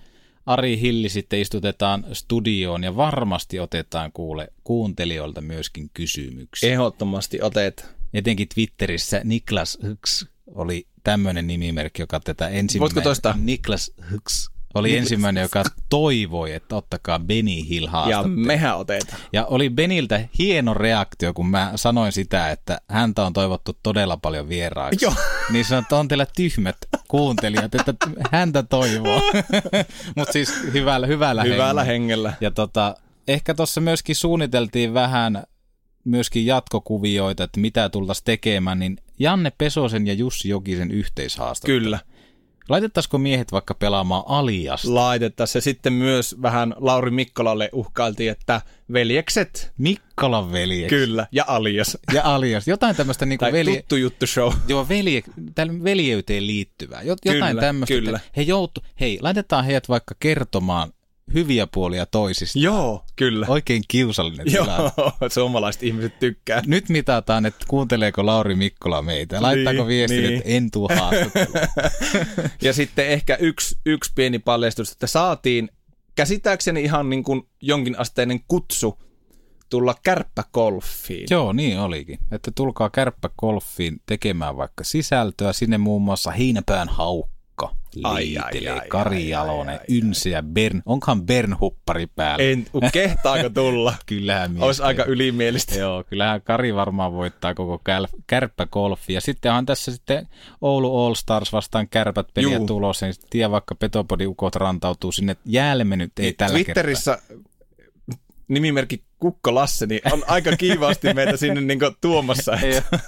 Ari Hilli sitten istutetaan studioon ja varmasti otetaan kuule kuuntelijoilta myöskin kysymyksiä. Ehdottomasti otet. Etenkin Twitterissä Niklas Hyks oli tämmöinen nimimerkki, joka tätä ensimmäinen... Voitko toistaa? Niklas Hyks oli Niklas- ensimmäinen, joka toivoi, että ottakaa Benny Hill Ja haastattelu. mehän otetaan. Ja oli Beniltä hieno reaktio, kun mä sanoin sitä, että häntä on toivottu todella paljon vieraaksi. Joo. Niin sanoin, että on teillä tyhmät kuuntelijat, että häntä toivoo. Mutta siis hyvällä, hyvällä, Hyvällä hengellä. Ja tota, ehkä tuossa myöskin suunniteltiin vähän myöskin jatkokuvioita, että mitä tultaisiin tekemään, niin Janne Pesosen ja Jussi Jokisen yhteishaastattelu. Kyllä. Laitettaisiko miehet vaikka pelaamaan aliasta? Laitettaisiin. Ja sitten myös vähän Lauri Mikkolalle uhkailtiin, että veljekset. Mikkolan veljeksi. Kyllä. Ja alias. Ja alias. Jotain tämmöistä niinku Tai velje... tuttu juttu show. Joo, velje... veljeyteen liittyvää. Jot- Jotain Kyllä, tämmöistä. kyllä. He joutu... Hei, laitetaan heidät vaikka kertomaan hyviä puolia toisista. Joo, kyllä. Oikein kiusallinen Joo, tilanne. suomalaiset ihmiset tykkää. Nyt mitataan, että kuunteleeko Lauri Mikkola meitä. Laittaako Niin, viestin, niin. että en tuu ja sitten ehkä yksi, yksi pieni paljastus, että saatiin käsittääkseni ihan niin kuin jonkinasteinen kutsu tulla kärppäkolfiin. Joo, niin olikin. Että tulkaa kärppäkolfiin tekemään vaikka sisältöä. Sinne muun muassa Heinäpään haukka Ai, Kari Jalonen, Ynse ja Bern. Onkohan Bern huppari päällä? En, kehtaako tulla? kyllähän mies Olisi aika ylimielistä. Joo, kyllähän Kari varmaan voittaa koko kärppäkolfi. Ja sitten on tässä sitten Oulu All Stars vastaan kärpät peliä tulossa. Niin sitten tiedä vaikka Petopodi ukot rantautuu sinne. Jäälle nyt ei tällä kertaa. Nimimerkki Kukko Lasse, niin on aika kiivaasti meitä sinne niin tuomassa. Että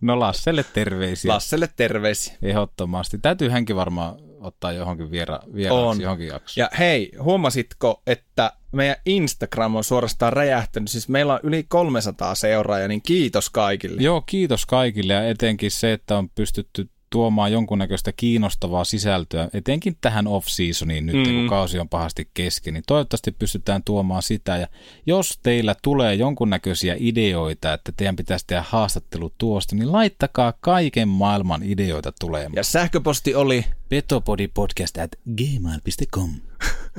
No Lasselle terveisiä. Lasselle terveisiä. Ehdottomasti. Täytyy hänkin varmaan ottaa johonkin viera, vieraaksi On. johonkin jaksoon. Ja hei, huomasitko, että meidän Instagram on suorastaan räjähtänyt? Siis meillä on yli 300 seuraajaa, niin kiitos kaikille. Joo, kiitos kaikille ja etenkin se, että on pystytty tuomaan jonkunnäköistä kiinnostavaa sisältöä, etenkin tähän off-seasoniin nyt, Mm. kun kausi on pahasti kesken, niin toivottavasti pystytään tuomaan sitä. Ja jos teillä tulee jonkunnäköisiä ideoita, että teidän pitäisi tehdä haastattelu tuosta, niin laittakaa kaiken maailman ideoita tulemaan. Ja sähköposti oli petopodipodcast at gmail.com.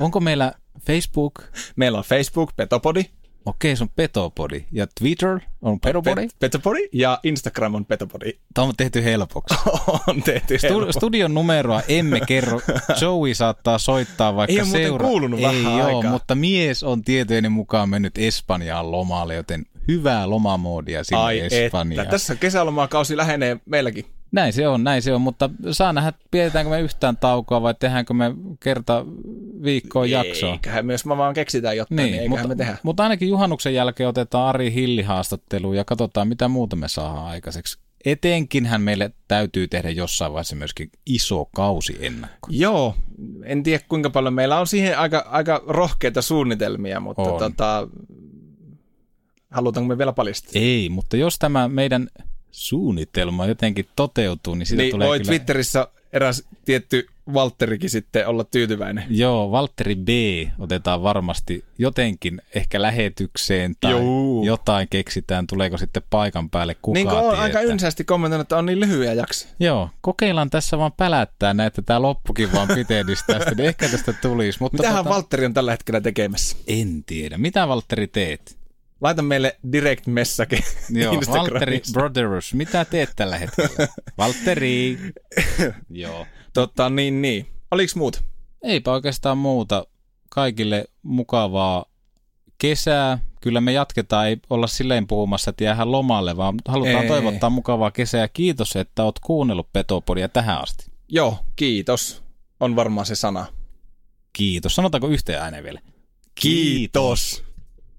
Onko meillä Facebook? Meillä on Facebook, Petopodi. Okei, se on Petopodi. Ja Twitter on Petopodi? Pet- Petopodi ja Instagram on Petopodi. Tämä on tehty helpoksi. on tehty Stu- helpoksi. studion numeroa emme kerro. Joey saattaa soittaa vaikka Ei ole seura... kuulunut Ei vähän joo, aikaa. mutta mies on tietojeni mukaan mennyt Espanjaan lomalle, joten hyvää lomamoodia sinne Ai Espanjaan. että, tässä kesälomakausi lähenee meilläkin. Näin se on, näin se on, mutta saa nähdä, pidetäänkö me yhtään taukoa vai tehdäänkö me kerta viikkoon jaksoa. Eiköhän myös mä vaan keksitään jotain, niin, niin mutta, me tehdä. mutta ainakin juhannuksen jälkeen otetaan Ari Hilli haastatteluun ja katsotaan, mitä muuta me saadaan aikaiseksi. Etenkinhän meille täytyy tehdä jossain vaiheessa myöskin iso kausi ennakko. Joo, en tiedä kuinka paljon meillä on siihen aika, aika rohkeita suunnitelmia, mutta On. tota, halutaanko me vielä paljastaa? Ei, mutta jos tämä meidän suunnitelma jotenkin toteutuu, niin siitä niin tulee voi kyllä... Twitterissä eräs tietty Valtterikin sitten olla tyytyväinen. Joo, Valtteri B otetaan varmasti jotenkin ehkä lähetykseen tai Joo. jotain keksitään, tuleeko sitten paikan päälle kukaan niin kuin on tietää. aika ynsästi kommentoinut, että on niin lyhyitä jaksoja. Joo, kokeillaan tässä vaan pälättää näin, että tämä loppukin vaan pitenisi tästä, niin ehkä tästä tulisi. Mutta Mitähän tota, Valtteri on tällä hetkellä tekemässä? En tiedä. Mitä Valtteri teet? Laita meille direct message Joo. Valtteri Brothers, mitä teet tällä hetkellä? Valtteri. Joo. Totta, niin, niin. Oliko muut? Eipä oikeastaan muuta. Kaikille mukavaa kesää. Kyllä me jatketaan, ei olla silleen puhumassa, että jäähän lomalle, vaan halutaan Ei. toivottaa mukavaa kesää. Kiitos, että oot kuunnellut Petopodia tähän asti. Joo, kiitos. On varmaan se sana. Kiitos. Sanotaanko yhteen ääneen vielä? Kiitos.